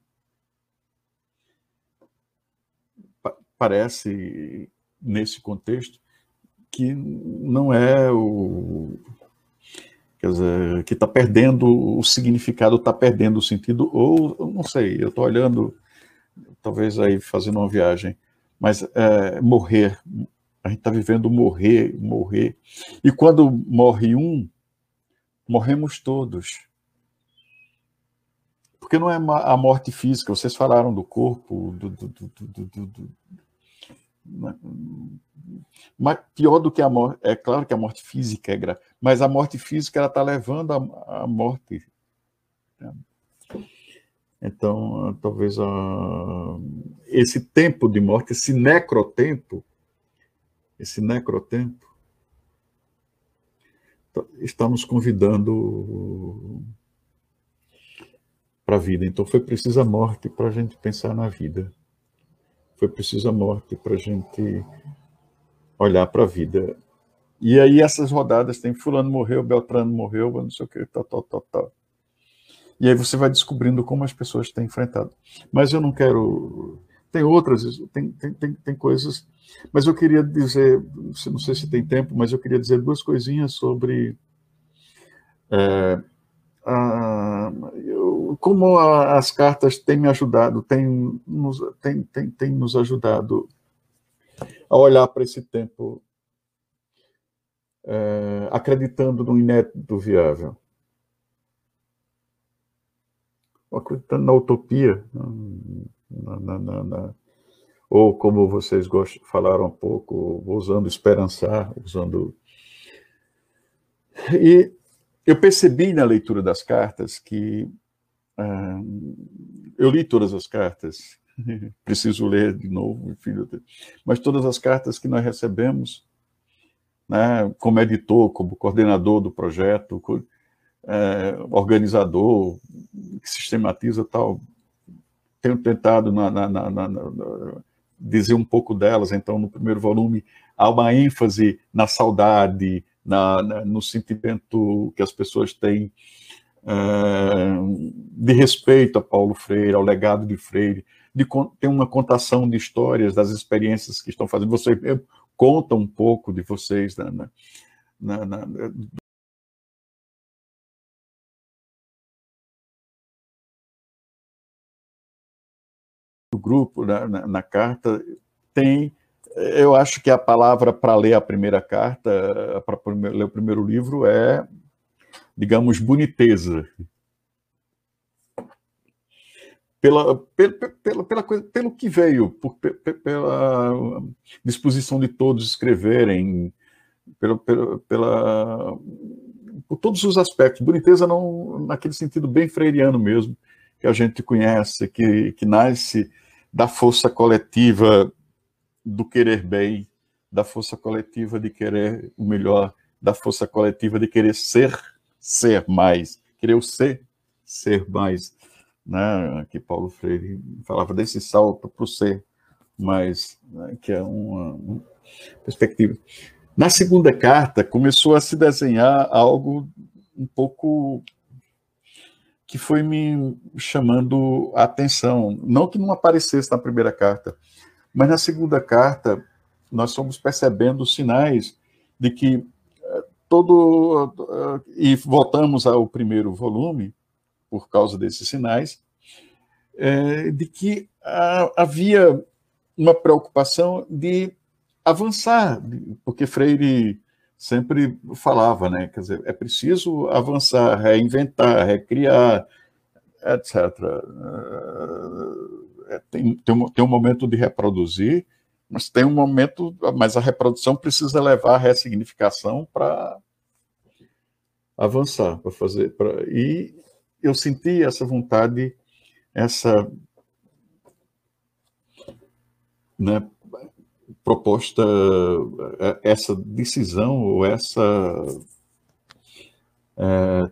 parece, nesse contexto, que não é o. Quer dizer, que está perdendo o significado, está perdendo o sentido, ou não sei, eu estou olhando talvez aí fazendo uma viagem, mas é, morrer, a gente está vivendo morrer, morrer. E quando morre um, morremos todos. Porque não é a morte física, vocês falaram do corpo, do, do, do, do mas pior do que a morte, é claro que a morte física é grave, mas a morte física ela está levando a morte. Né? Então, talvez a, esse tempo de morte, esse necrotempo, esse necrotempo, está nos convidando para a vida. Então, foi preciso a morte para a gente pensar na vida. Foi preciso a morte para a gente olhar para a vida. E aí, essas rodadas tem Fulano morreu, Beltrano morreu, não sei o que, tal, tal, tal, tal. E aí você vai descobrindo como as pessoas têm enfrentado. Mas eu não quero. Tem outras, tem, tem, tem, tem coisas. Mas eu queria dizer, não sei se tem tempo, mas eu queria dizer duas coisinhas sobre. É, a, eu, como a, as cartas têm me ajudado, têm nos, têm, têm, têm nos ajudado a olhar para esse tempo é, acreditando no inédito viável acreditando na utopia, na, na, na, ou como vocês gostam, falaram um pouco, usando esperançar, usando. E eu percebi na leitura das cartas que ah, eu li todas as cartas, preciso ler de novo, enfim, mas todas as cartas que nós recebemos, né, como editor, como coordenador do projeto, é, organizador, que sistematiza tal. Tenho tentado na, na, na, dizer um pouco delas, então, no primeiro volume, há uma ênfase na saudade, no sentimento que as pessoas têm é, de respeito a Paulo Freire, ao legado de Freire, de ter uma contação de histórias das experiências que estão fazendo. Você conta um pouco de vocês na, na, na, grupo na, na, na carta tem, eu acho que a palavra para ler a primeira carta, para ler o primeiro livro é, digamos, boniteza. pela, pela, pela, pela coisa, pelo que veio, por, pela disposição de todos escreverem, pela, pela, pela, por todos os aspectos. Boniteza não naquele sentido bem freiriano mesmo, que a gente conhece, que, que nasce da força coletiva do querer bem, da força coletiva de querer o melhor, da força coletiva de querer ser, ser mais, querer o ser, ser mais né, que Paulo Freire falava desse salto para o ser, mas né, que é uma, uma, perspectiva. Na segunda carta começou a se desenhar algo um pouco que foi me chamando a atenção, não que não aparecesse na primeira carta, mas na segunda carta nós fomos percebendo sinais de que eh, todo eh, e voltamos ao primeiro volume por causa desses sinais, é, de que havia uma preocupação de avançar, porque Freire sempre falava, né? Quer dizer, é preciso avançar, reinventar, recriar, etc. É, tem, tem, um, tem um momento de reproduzir, mas tem um momento, mas a reprodução precisa levar a ressignificação para avançar, para fazer, pra, e eu senti essa vontade, essa né, proposta, essa decisão ou essa, é,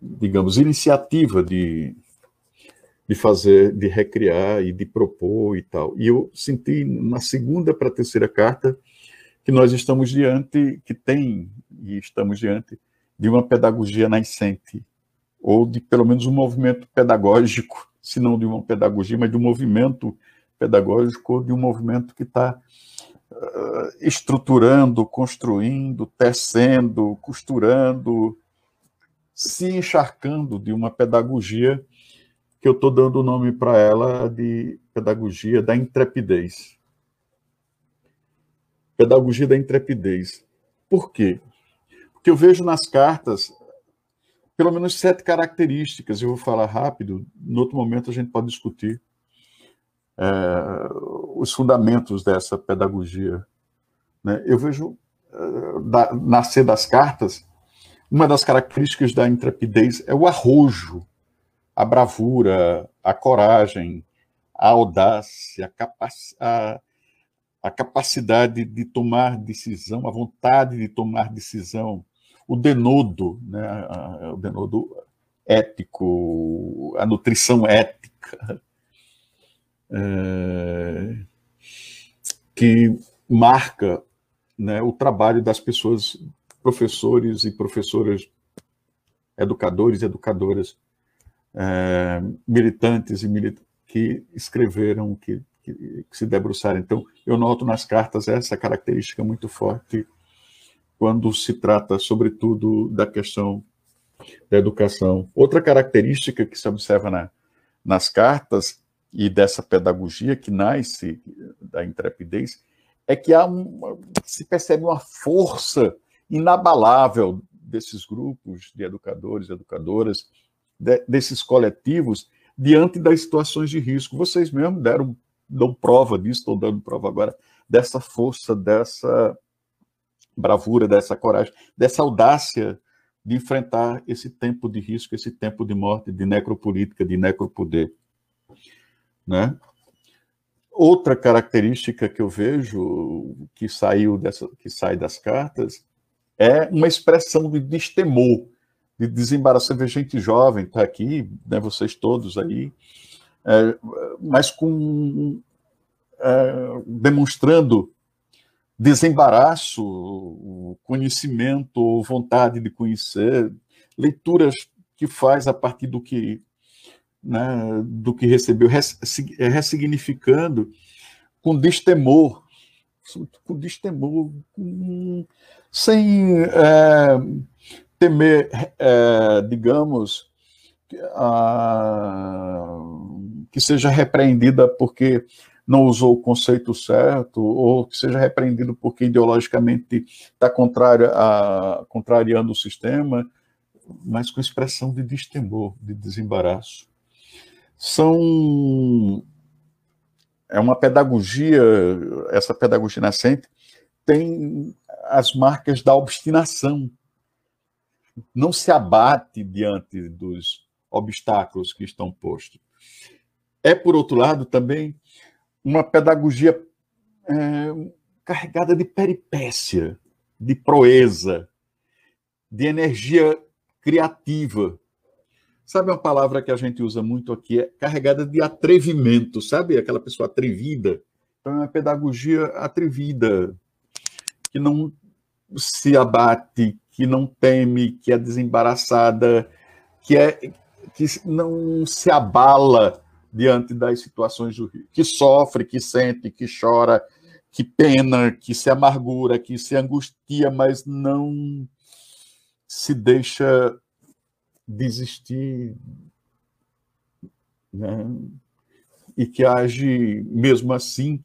digamos, iniciativa de, de fazer, de recriar e de propor e tal. E eu senti na segunda para a terceira carta que nós estamos diante, que tem, e estamos diante, de uma pedagogia nascente, ou de pelo menos um movimento pedagógico, se não de uma pedagogia, mas de um movimento pedagógico, ou de um movimento que está uh, estruturando, construindo, tecendo, costurando, se encharcando de uma pedagogia que eu estou dando o nome para ela de pedagogia da intrepidez. Pedagogia da intrepidez. Por quê? Porque eu vejo nas cartas pelo menos sete características, eu vou falar rápido, no outro momento a gente pode discutir é, os fundamentos dessa pedagogia. Né? Eu vejo é, da, nascer das cartas, uma das características da intrepidez é o arrojo, a bravura, a coragem, a audácia, a, capac, a, a capacidade de tomar decisão, a vontade de tomar decisão, o denodo, né, o denodo ético, a nutrição ética, é, que marca né, o trabalho das pessoas, professores e professoras, educadores e educadoras, é, militantes e militantes que escreveram, que, que, que se debruçaram. Então, eu noto nas cartas essa característica muito forte quando se trata, sobretudo, da questão da educação. Outra característica que se observa na, nas cartas e dessa pedagogia que nasce da intrepidez é que há se percebe uma força inabalável desses grupos de educadores educadoras, de, desses coletivos, diante das situações de risco. Vocês mesmos deram dão prova disso, estou dando prova agora, dessa força, dessa bravura, dessa coragem, dessa audácia de enfrentar esse tempo de risco, esse tempo de morte, de necropolítica, de necropoder. Né? Outra característica que eu vejo que saiu dessa, que sai das cartas é uma expressão de destemor, de desembaraço. Você vê gente jovem, está aqui, né, vocês todos aí, é, mas com é, demonstrando desembaraço, conhecimento, vontade de conhecer, leituras que faz a partir do que né, do que recebeu, é, ressignificando com destemor, com destemor, sem é, temer, é, digamos, a, que seja repreendida porque não usou o conceito certo, ou que seja repreendido porque ideologicamente está contrariando o sistema, mas com expressão de destemor, de desembaraço. São é uma pedagogia, essa pedagogia nascente tem as marcas da obstinação. Não se abate diante dos obstáculos que estão postos. É, por outro lado, também uma pedagogia é, carregada de peripécia, de proeza, de energia criativa. Sabe uma palavra que a gente usa muito aqui? É carregada de atrevimento, sabe? Aquela pessoa atrevida. Então, é uma pedagogia atrevida, que não se abate, que não teme, que é desembaraçada, que, é, que não se abala diante das situações do rio, que sofre, que sente, que chora, que pena, que se amargura, que se angustia, mas não se deixa desistir, né? e que age mesmo assim,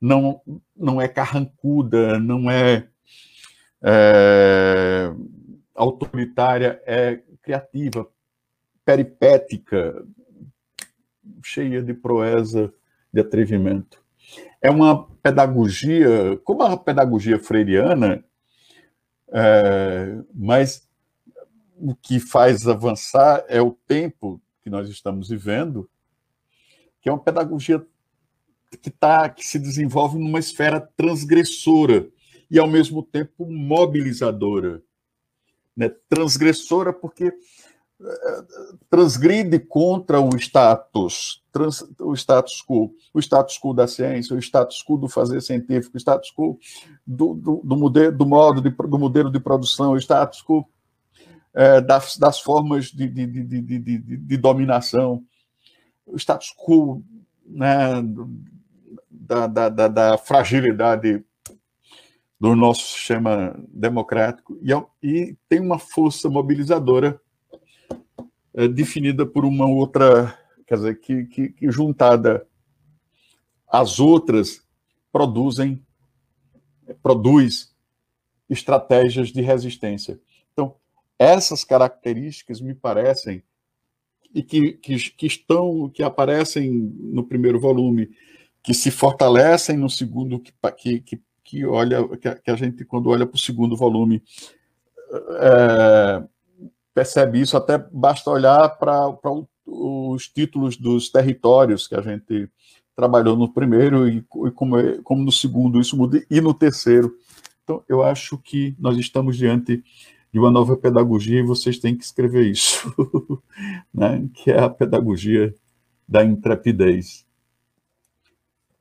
não, não é carrancuda, não é, é autoritária, é criativa, peripética, cheia de proeza, de atrevimento. É uma pedagogia, como a pedagogia freiriana, é, mas o que faz avançar é o tempo que nós estamos vivendo, que é uma pedagogia que, tá, que se desenvolve numa esfera transgressora e, ao mesmo tempo, mobilizadora. Né? Transgressora porque transgride contra o status, trans, o status quo, o status quo da ciência, o status quo do fazer científico, o status quo do, do, do, modelo, do modo de, do modelo de produção, o status quo é, das, das, formas de, de, de, de, dominação, o status quo né, da, da, da, da fragilidade do nosso sistema democrático e, é e tem uma força mobilizadora é, definida por uma outra, quer dizer, que, que, que juntada às outras produzem, produz estratégias de resistência. Essas características me parecem e que, que, que estão, que aparecem no primeiro volume, que se fortalecem no segundo, que, que, que olha, que a, que a gente, quando olha para o segundo volume, é, percebe isso, até basta olhar para os títulos dos territórios que a gente trabalhou no primeiro e, e como, é, como no segundo isso muda, e no terceiro. Então, eu acho que nós estamos diante de uma nova pedagogia e vocês têm que escrever isso, né? que é a pedagogia da intrepidez.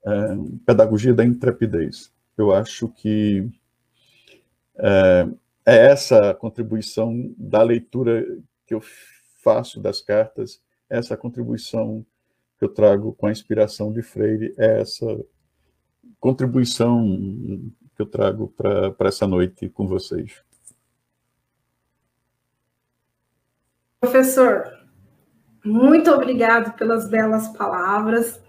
É, pedagogia da intrepidez. Eu acho que é, é essa a contribuição da leitura que eu faço das cartas, essa contribuição que eu trago com a inspiração de Freire, é essa contribuição que eu trago para essa noite com vocês. Professor, muito obrigado pelas belas palavras.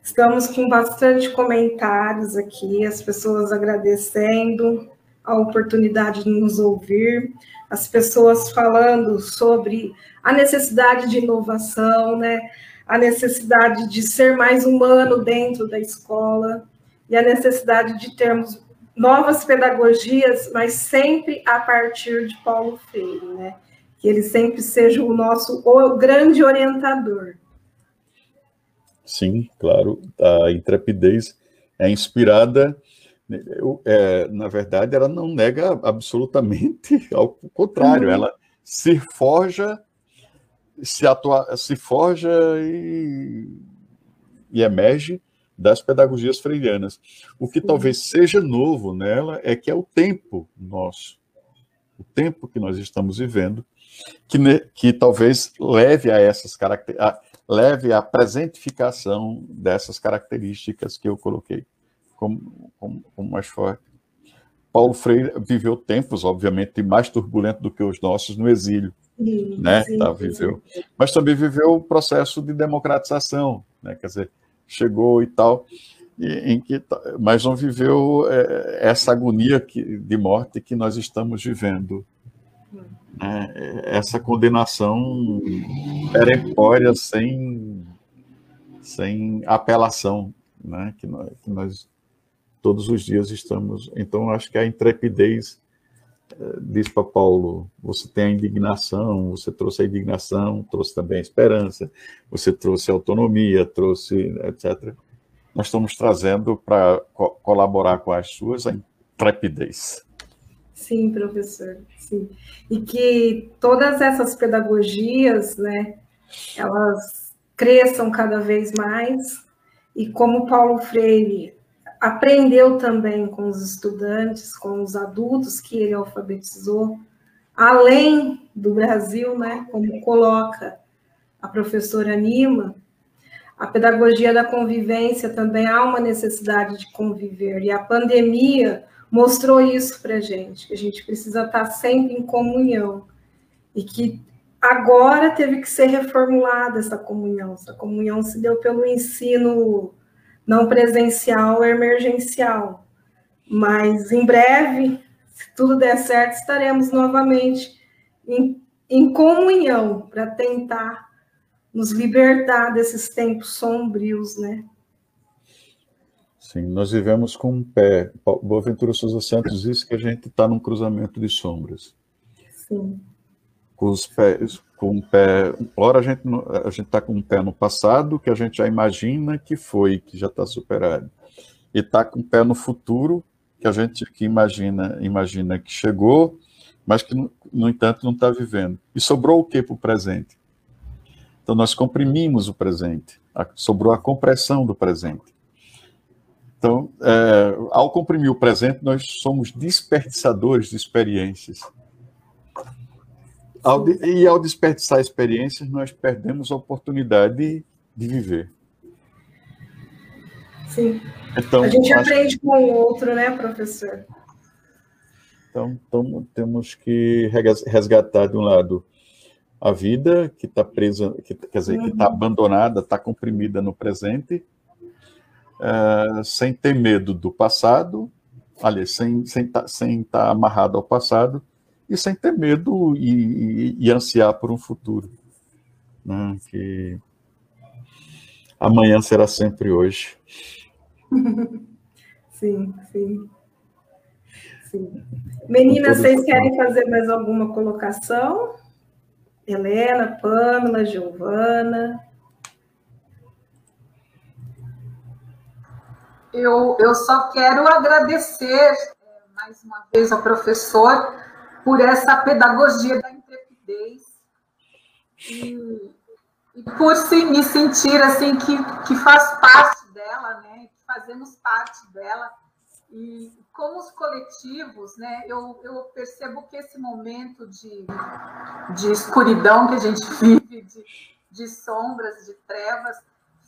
Estamos com bastante comentários aqui, as pessoas agradecendo a oportunidade de nos ouvir, as pessoas falando sobre a necessidade de inovação, né? a necessidade de ser mais humano dentro da escola e a necessidade de termos novas pedagogias, mas sempre a partir de Paulo Freire, né? Que ele sempre seja o nosso o grande orientador. Sim, claro. A intrepidez é inspirada é, na verdade, ela não nega absolutamente, ao contrário, uhum. ela se forja, se, atua, se forja e, e emerge das pedagogias freirianas. O que talvez seja novo nela é que é o tempo nosso, o tempo que nós estamos vivendo, que, que talvez leve a essas características, leve à presentificação dessas características que eu coloquei como, como, como mais forte. Paulo Freire viveu tempos, obviamente, mais turbulentos do que os nossos no exílio, sim, né? Sim, tá, viveu, sim. mas também viveu o processo de democratização, né? Quer dizer, chegou e tal, e, em que, mas não viveu é, essa agonia que, de morte que nós estamos vivendo, né? essa condenação perempória sem sem apelação, né? que, nós, que nós todos os dias estamos. Então, acho que a intrepidez eh, diz para Paulo: você tem a indignação, você trouxe a indignação, trouxe também a esperança, você trouxe a autonomia, trouxe, etc. Nós estamos trazendo para co colaborar com as suas a intrepidez. Sim, professor, sim. E que todas essas pedagogias, né, elas cresçam cada vez mais, e como Paulo Freire aprendeu também com os estudantes, com os adultos que ele alfabetizou, além do Brasil, né, como coloca a professora Nima, a pedagogia da convivência também há uma necessidade de conviver, e a pandemia mostrou isso para a gente, que a gente precisa estar sempre em comunhão, e que agora teve que ser reformulada essa comunhão, essa comunhão se deu pelo ensino não presencial emergencial. Mas em breve, se tudo der certo, estaremos novamente em, em comunhão para tentar nos libertar desses tempos sombrios, né? Sim, nós vivemos com um pé. Boaventura Souza Santos disse que a gente está num cruzamento de sombras. Sim. Com os pés, com o pé. Ora, a gente a gente está com um pé no passado, que a gente já imagina que foi, que já está superado, e está com o pé no futuro, que a gente que imagina imagina que chegou, mas que no entanto não está vivendo. E sobrou o que para o presente? Então nós comprimimos o presente, sobrou a compressão do presente. Então, é, ao comprimir o presente, nós somos desperdiçadores de experiências. Ao de, e ao desperdiçar experiências, nós perdemos a oportunidade de, de viver. Sim. Então, a gente aprende com o outro, né, professor? Então, então, temos que resgatar, de um lado, a vida que está presa, que, quer dizer, uhum. que está abandonada, está comprimida no presente, uh, sem ter medo do passado, aliás, sem estar sem tá, sem tá amarrado ao passado, e sem ter medo e, e, e ansiar por um futuro. Né? Que amanhã será sempre hoje. Sim, sim. sim. Meninas, vocês querem fazer mais alguma colocação? Helena, Pamela, Giovana. Eu, eu só quero agradecer eh, mais uma vez ao professor por essa pedagogia da intrepidez e, e por se, me sentir assim que, que faz parte dela, né? Que fazemos parte dela. E como os coletivos, né, eu, eu percebo que esse momento de, de escuridão que a gente vive, de, de sombras, de trevas,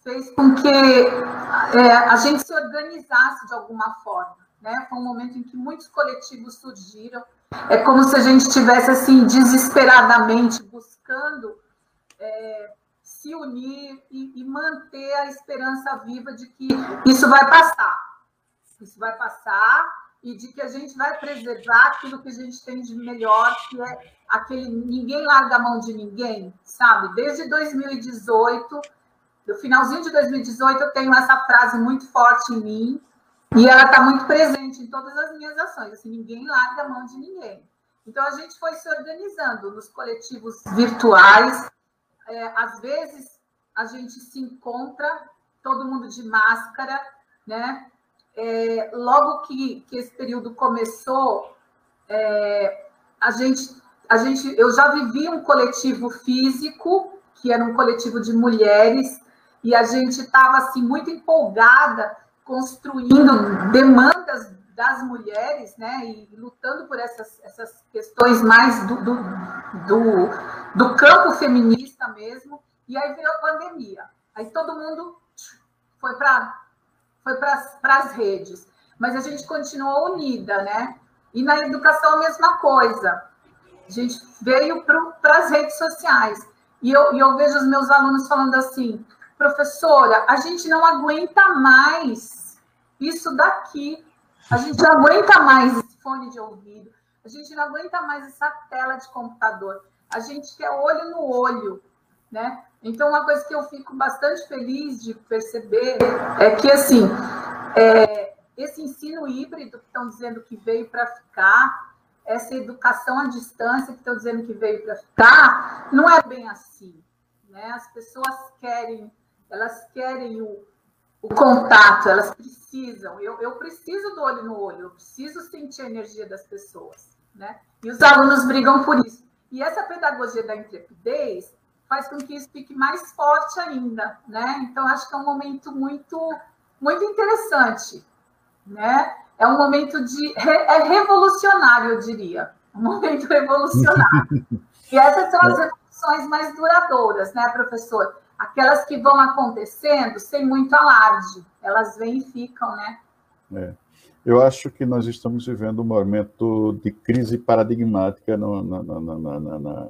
fez com que é, a gente se organizasse de alguma forma. Né? Foi um momento em que muitos coletivos surgiram, é como se a gente estivesse assim desesperadamente buscando é, se unir e, e, manter a esperança viva de que isso vai passar. Isso vai passar e de que a gente vai preservar aquilo que a gente tem de melhor, que é aquele ninguém larga a mão de ninguém, sabe? Desde 2018, no finalzinho de 2018, eu tenho essa frase muito forte em mim, e ela está muito presente em todas as minhas ações. Assim, ninguém larga a mão de ninguém. Então, a gente foi se organizando nos coletivos virtuais. É, às vezes, a gente se encontra, todo mundo de máscara, né? É, logo que, que esse período começou, é, a gente, a gente, eu já vivi um coletivo físico, que era um coletivo de mulheres, e a gente estava assim muito empolgada construindo demandas das mulheres, né, e lutando por essas, essas questões mais do, do, do, do campo feminista mesmo, e aí veio a pandemia. Aí todo mundo foi para foi para as redes, mas a gente continuou unida, né? E na educação a mesma coisa. A gente veio para as redes sociais. E eu, e eu vejo os meus alunos falando assim: professora, a gente não aguenta mais isso daqui. A gente não aguenta mais esse fone de ouvido. A gente não aguenta mais essa tela de computador. A gente quer olho no olho, né? Então, uma coisa que eu fico bastante feliz de perceber é que, assim, é, esse ensino híbrido que estão dizendo que veio para ficar, essa educação à distância que estão dizendo que veio para ficar, não é bem assim. Né? As pessoas querem, elas querem o, o contato, elas precisam. Eu, eu preciso do olho no olho, eu preciso sentir a energia das pessoas. Né? E os alunos brigam por isso. E essa pedagogia da intrepidez faz com que isso fique mais forte ainda, né? Então acho que é um momento muito muito interessante, né? É um momento de é revolucionário, eu diria, um momento revolucionário. e essas são as revoluções mais duradouras, né, professor? Aquelas que vão acontecendo sem muito alarde, elas vêm e ficam, né? É. Eu acho que nós estamos vivendo um momento de crise paradigmática no, na, na, na,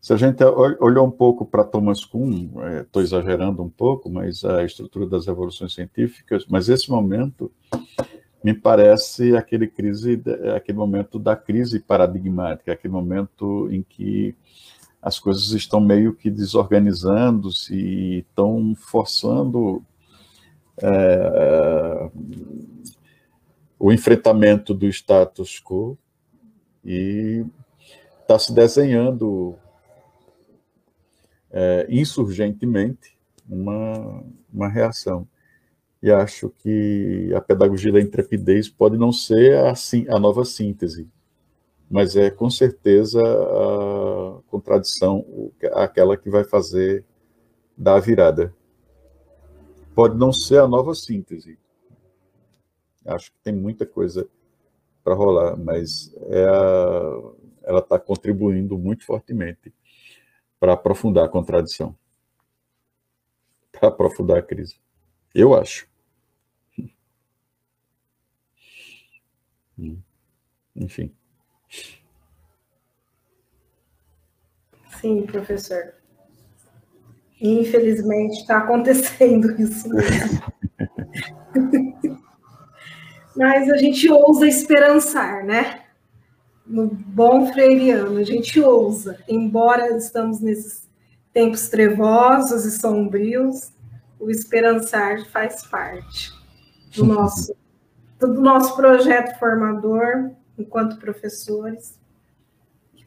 se a gente olhou um pouco para Thomas Kuhn, estou é, exagerando um pouco, mas a estrutura das revoluções científicas, mas esse momento me parece aquele crise, aquele momento da crise paradigmática, aquele momento em que as coisas estão meio que desorganizando-se e estão forçando é, o enfrentamento do status quo e está se desenhando é, insurgentemente uma, uma reação. E acho que a pedagogia da intrepidez pode não ser a, a nova síntese, mas é com certeza a contradição, aquela que vai fazer dar a virada. Pode não ser a nova síntese. Acho que tem muita coisa para rolar, mas é a, ela está contribuindo muito fortemente para aprofundar a contradição, para aprofundar a crise. Eu acho. Enfim. Sim, professor. Infelizmente está acontecendo isso mesmo. Mas a gente ousa esperançar, né? no bom freiriano, a gente ousa, embora estamos nesses tempos trevosos e sombrios, o esperançar faz parte do nosso, do nosso projeto formador, enquanto professores,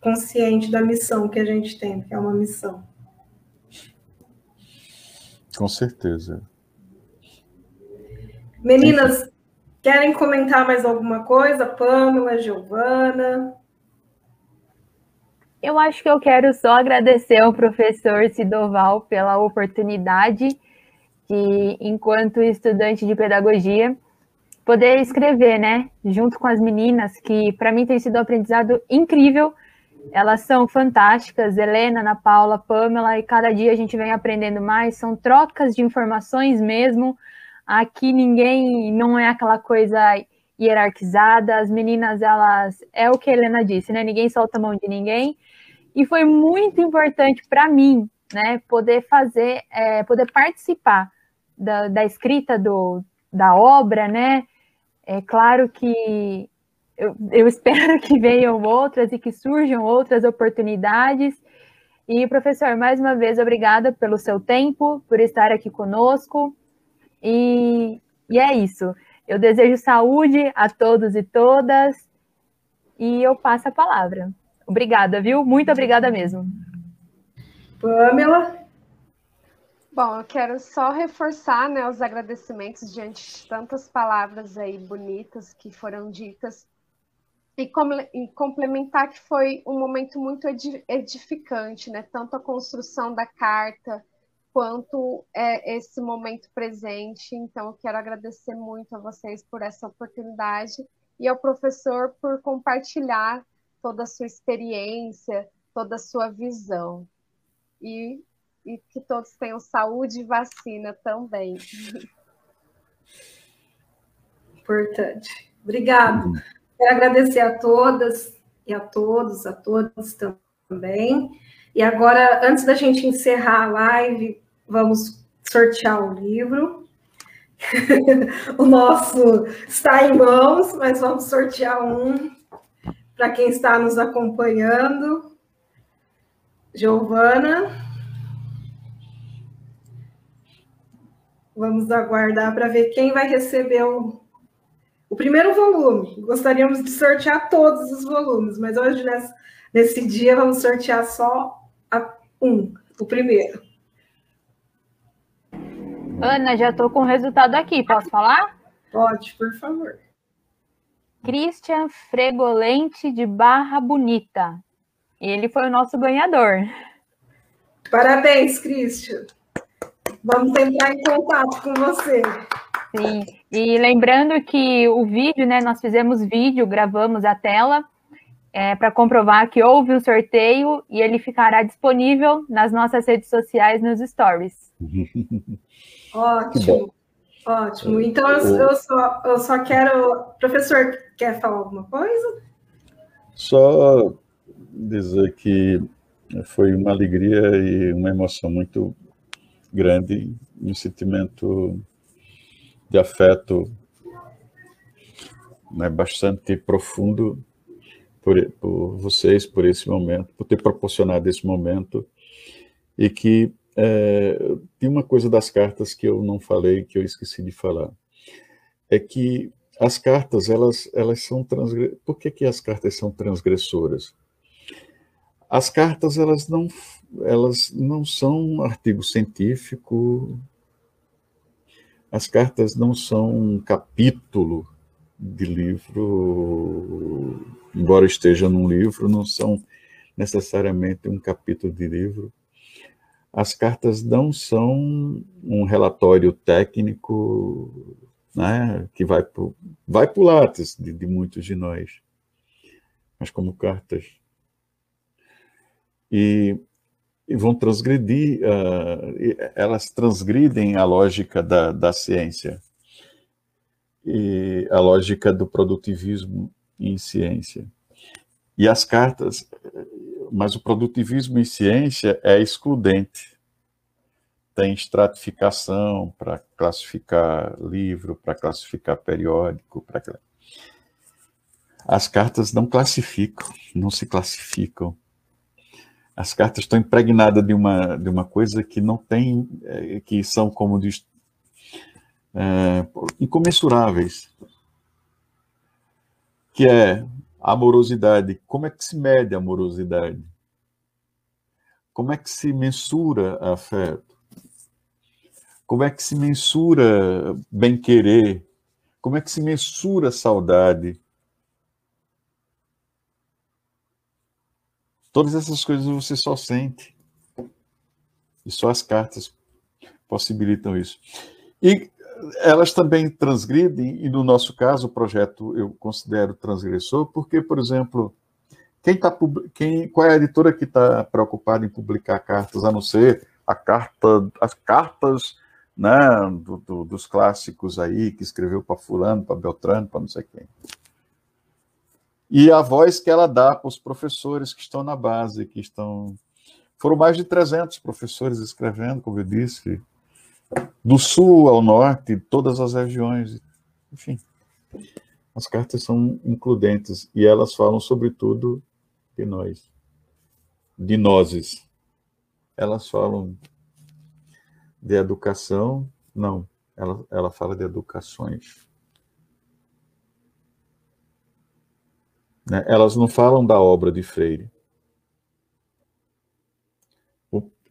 consciente da missão que a gente tem, que é uma missão. Com certeza. Meninas, Querem comentar mais alguma coisa? Pamela, Giovana? Eu acho que eu quero só agradecer ao professor Sidoval pela oportunidade de, enquanto estudante de pedagogia, poder escrever, né, junto com as meninas, que para mim tem sido um aprendizado incrível. Elas são fantásticas, Helena, Ana Paula, Pamela, e cada dia a gente vem aprendendo mais. São trocas de informações mesmo, Aqui ninguém não é aquela coisa hierarquizada, as meninas, elas, é o que a Helena disse, né? Ninguém solta a mão de ninguém. E foi muito importante para mim, né, poder fazer, é, poder participar da, da escrita do, da obra, né? É claro que eu, eu espero que venham outras e que surjam outras oportunidades. E, professor, mais uma vez, obrigada pelo seu tempo, por estar aqui conosco. E, e é isso. Eu desejo saúde a todos e todas e eu passo a palavra. Obrigada, viu? Muito obrigada mesmo. Pamela? Bom, eu quero só reforçar né, os agradecimentos diante de tantas palavras aí bonitas que foram ditas e, e complementar que foi um momento muito edificante, né? Tanto a construção da carta, quanto é esse momento presente. Então, eu quero agradecer muito a vocês por essa oportunidade e ao professor por compartilhar toda a sua experiência, toda a sua visão. E, e que todos tenham saúde e vacina também. Importante. Obrigado. Quero agradecer a todas e a todos, a todos também. E agora, antes da gente encerrar a live, vamos sortear o livro. o nosso está em mãos, mas vamos sortear um para quem está nos acompanhando. Giovana. Vamos aguardar para ver quem vai receber o, o primeiro volume. Gostaríamos de sortear todos os volumes, mas hoje, nesse, nesse dia, vamos sortear só a, um, o primeiro. Ana, já estou com o resultado aqui, posso falar? Pode, por favor. Christian Fregolente de Barra Bonita. Ele foi o nosso ganhador. Parabéns, Christian. Vamos entrar em contato com você. Sim, e lembrando que o vídeo, né? Nós fizemos vídeo, gravamos a tela é, para comprovar que houve o sorteio e ele ficará disponível nas nossas redes sociais, nos stories. Ótimo, ótimo. Então eu, eu, só, eu só quero. Professor, quer falar alguma coisa? Só dizer que foi uma alegria e uma emoção muito grande, um sentimento de afeto né, bastante profundo por, por vocês, por esse momento, por ter proporcionado esse momento, e que é, tem uma coisa das cartas que eu não falei, que eu esqueci de falar, é que as cartas, elas, elas são transgressoras. Por que, que as cartas são transgressoras? As cartas, elas não, elas não são artigo científico, as cartas não são um capítulo de livro, embora esteja num livro, não são necessariamente um capítulo de livro. As cartas não são um relatório técnico né, que vai para vai o látis de, de muitos de nós, mas como cartas. E e vão transgredir, uh, elas transgridem a lógica da, da ciência e a lógica do produtivismo em ciência. E as cartas, mas o produtivismo em ciência é excludente. Tem estratificação para classificar livro, para classificar periódico, para as cartas não classificam, não se classificam as cartas estão impregnadas de uma, de uma coisa que não tem, é, que são, como diz, é, incomensuráveis, que é amorosidade. Como é que se mede a amorosidade? Como é que se mensura afeto? Como é que se mensura bem-querer? Como é que se mensura saudade? Todas essas coisas você só sente. E só as cartas possibilitam isso. E elas também transgridem, e no nosso caso, o projeto eu considero transgressor, porque, por exemplo, quem tá, quem, qual é a editora que está preocupada em publicar cartas, a não ser a carta, as cartas né, do, do, dos clássicos aí, que escreveu para fulano, para Beltrano, para não sei quem e a voz que ela dá para os professores que estão na base, que estão. Foram mais de 300 professores escrevendo, como eu disse, do sul ao norte, todas as regiões. Enfim, as cartas são includentes e elas falam, sobretudo, de nós, de nozes. Elas falam de educação, não, ela, ela fala de educações. Né? Elas não falam da obra de Freire.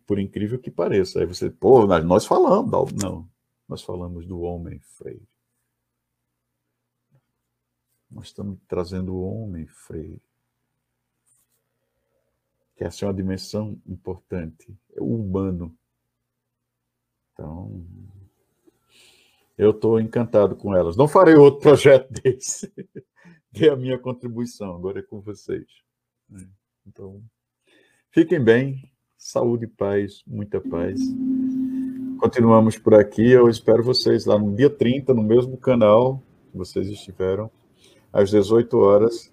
Por, incrível que pareça. Aí você, pô, nós falamos da obra. Não, nós falamos do homem Freire. Nós estamos trazendo o homem Freire. Que essa é uma dimensão importante, é o humano. Então, eu estou encantado com elas. Não farei outro projeto desse dei a minha contribuição, agora é com vocês. Né? Então, fiquem bem, saúde e paz, muita paz. Continuamos por aqui, eu espero vocês lá no dia 30, no mesmo canal que vocês estiveram, às 18 horas.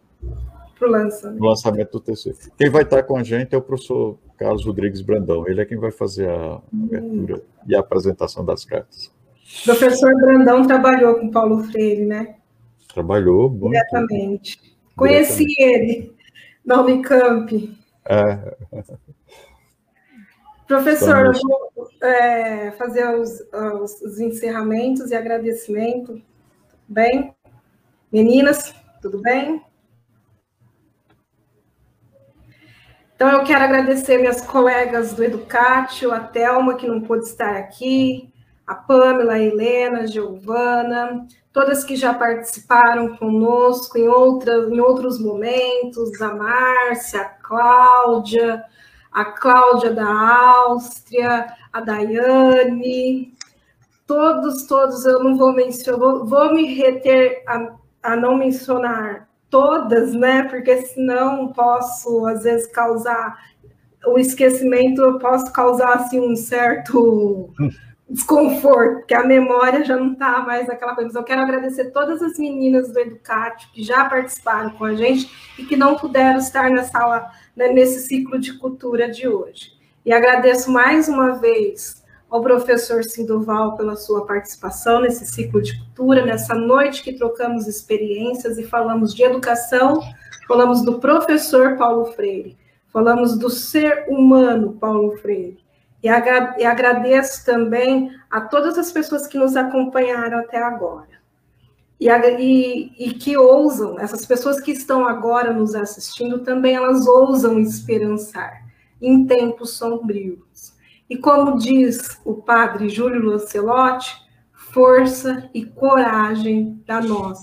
Para o lançamento. lançamento do terceiro. Quem vai estar com a gente é o professor Carlos Rodrigues Brandão. Ele é quem vai fazer a abertura hum. e a apresentação das cartas. O professor Brandão trabalhou com Paulo Freire, né? Trabalhou muito. Diretamente. Conheci ele na Unicamp. É. Professor, eu vou é, fazer os, os, os, encerramentos e agradecimento. Bem? Meninas, tudo bem? Então, eu quero agradecer minhas colegas do Educatio, a Thelma, que não pôde estar aqui, a Pamela, a Helena, a Giovana, todas que já participaram conosco em, outras, em outros momentos, a Márcia, a Cláudia, a Cláudia da Áustria, a Daiane, todos, todos, eu não vou mencionar, vou, vou me reter a, a não mencionar todas, né? Porque senão posso, às vezes, causar o esquecimento, eu posso causar assim um certo desconforto, porque a memória já não está mais aquela coisa. Mas eu quero agradecer todas as meninas do Educate que já participaram com a gente e que não puderam estar na sala, né, nesse ciclo de cultura de hoje. E agradeço mais uma vez ao professor Sindoval pela sua participação nesse ciclo de cultura, nessa noite que trocamos experiências e falamos de educação, falamos do professor Paulo Freire, falamos do ser humano Paulo Freire. E, agradeço também a todas as pessoas que nos acompanharam até agora. E, e, e, que ousam, essas pessoas que estão agora nos assistindo, também elas ousam esperançar em tempos sombrios. E como diz o padre Júlio Lancelotti, força e coragem da nossa.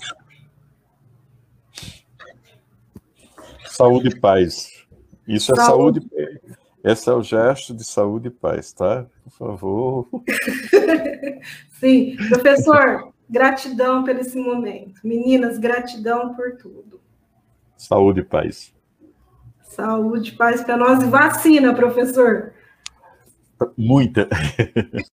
Saúde e paz. Isso é saúde. saúde. Esse é o gesto de saúde e paz, tá? Por favor. Sim, professor, gratidão por esse momento. Meninas, gratidão por tudo. Saúde e paz. Saúde, paz para nós e vacina, professor. Muita.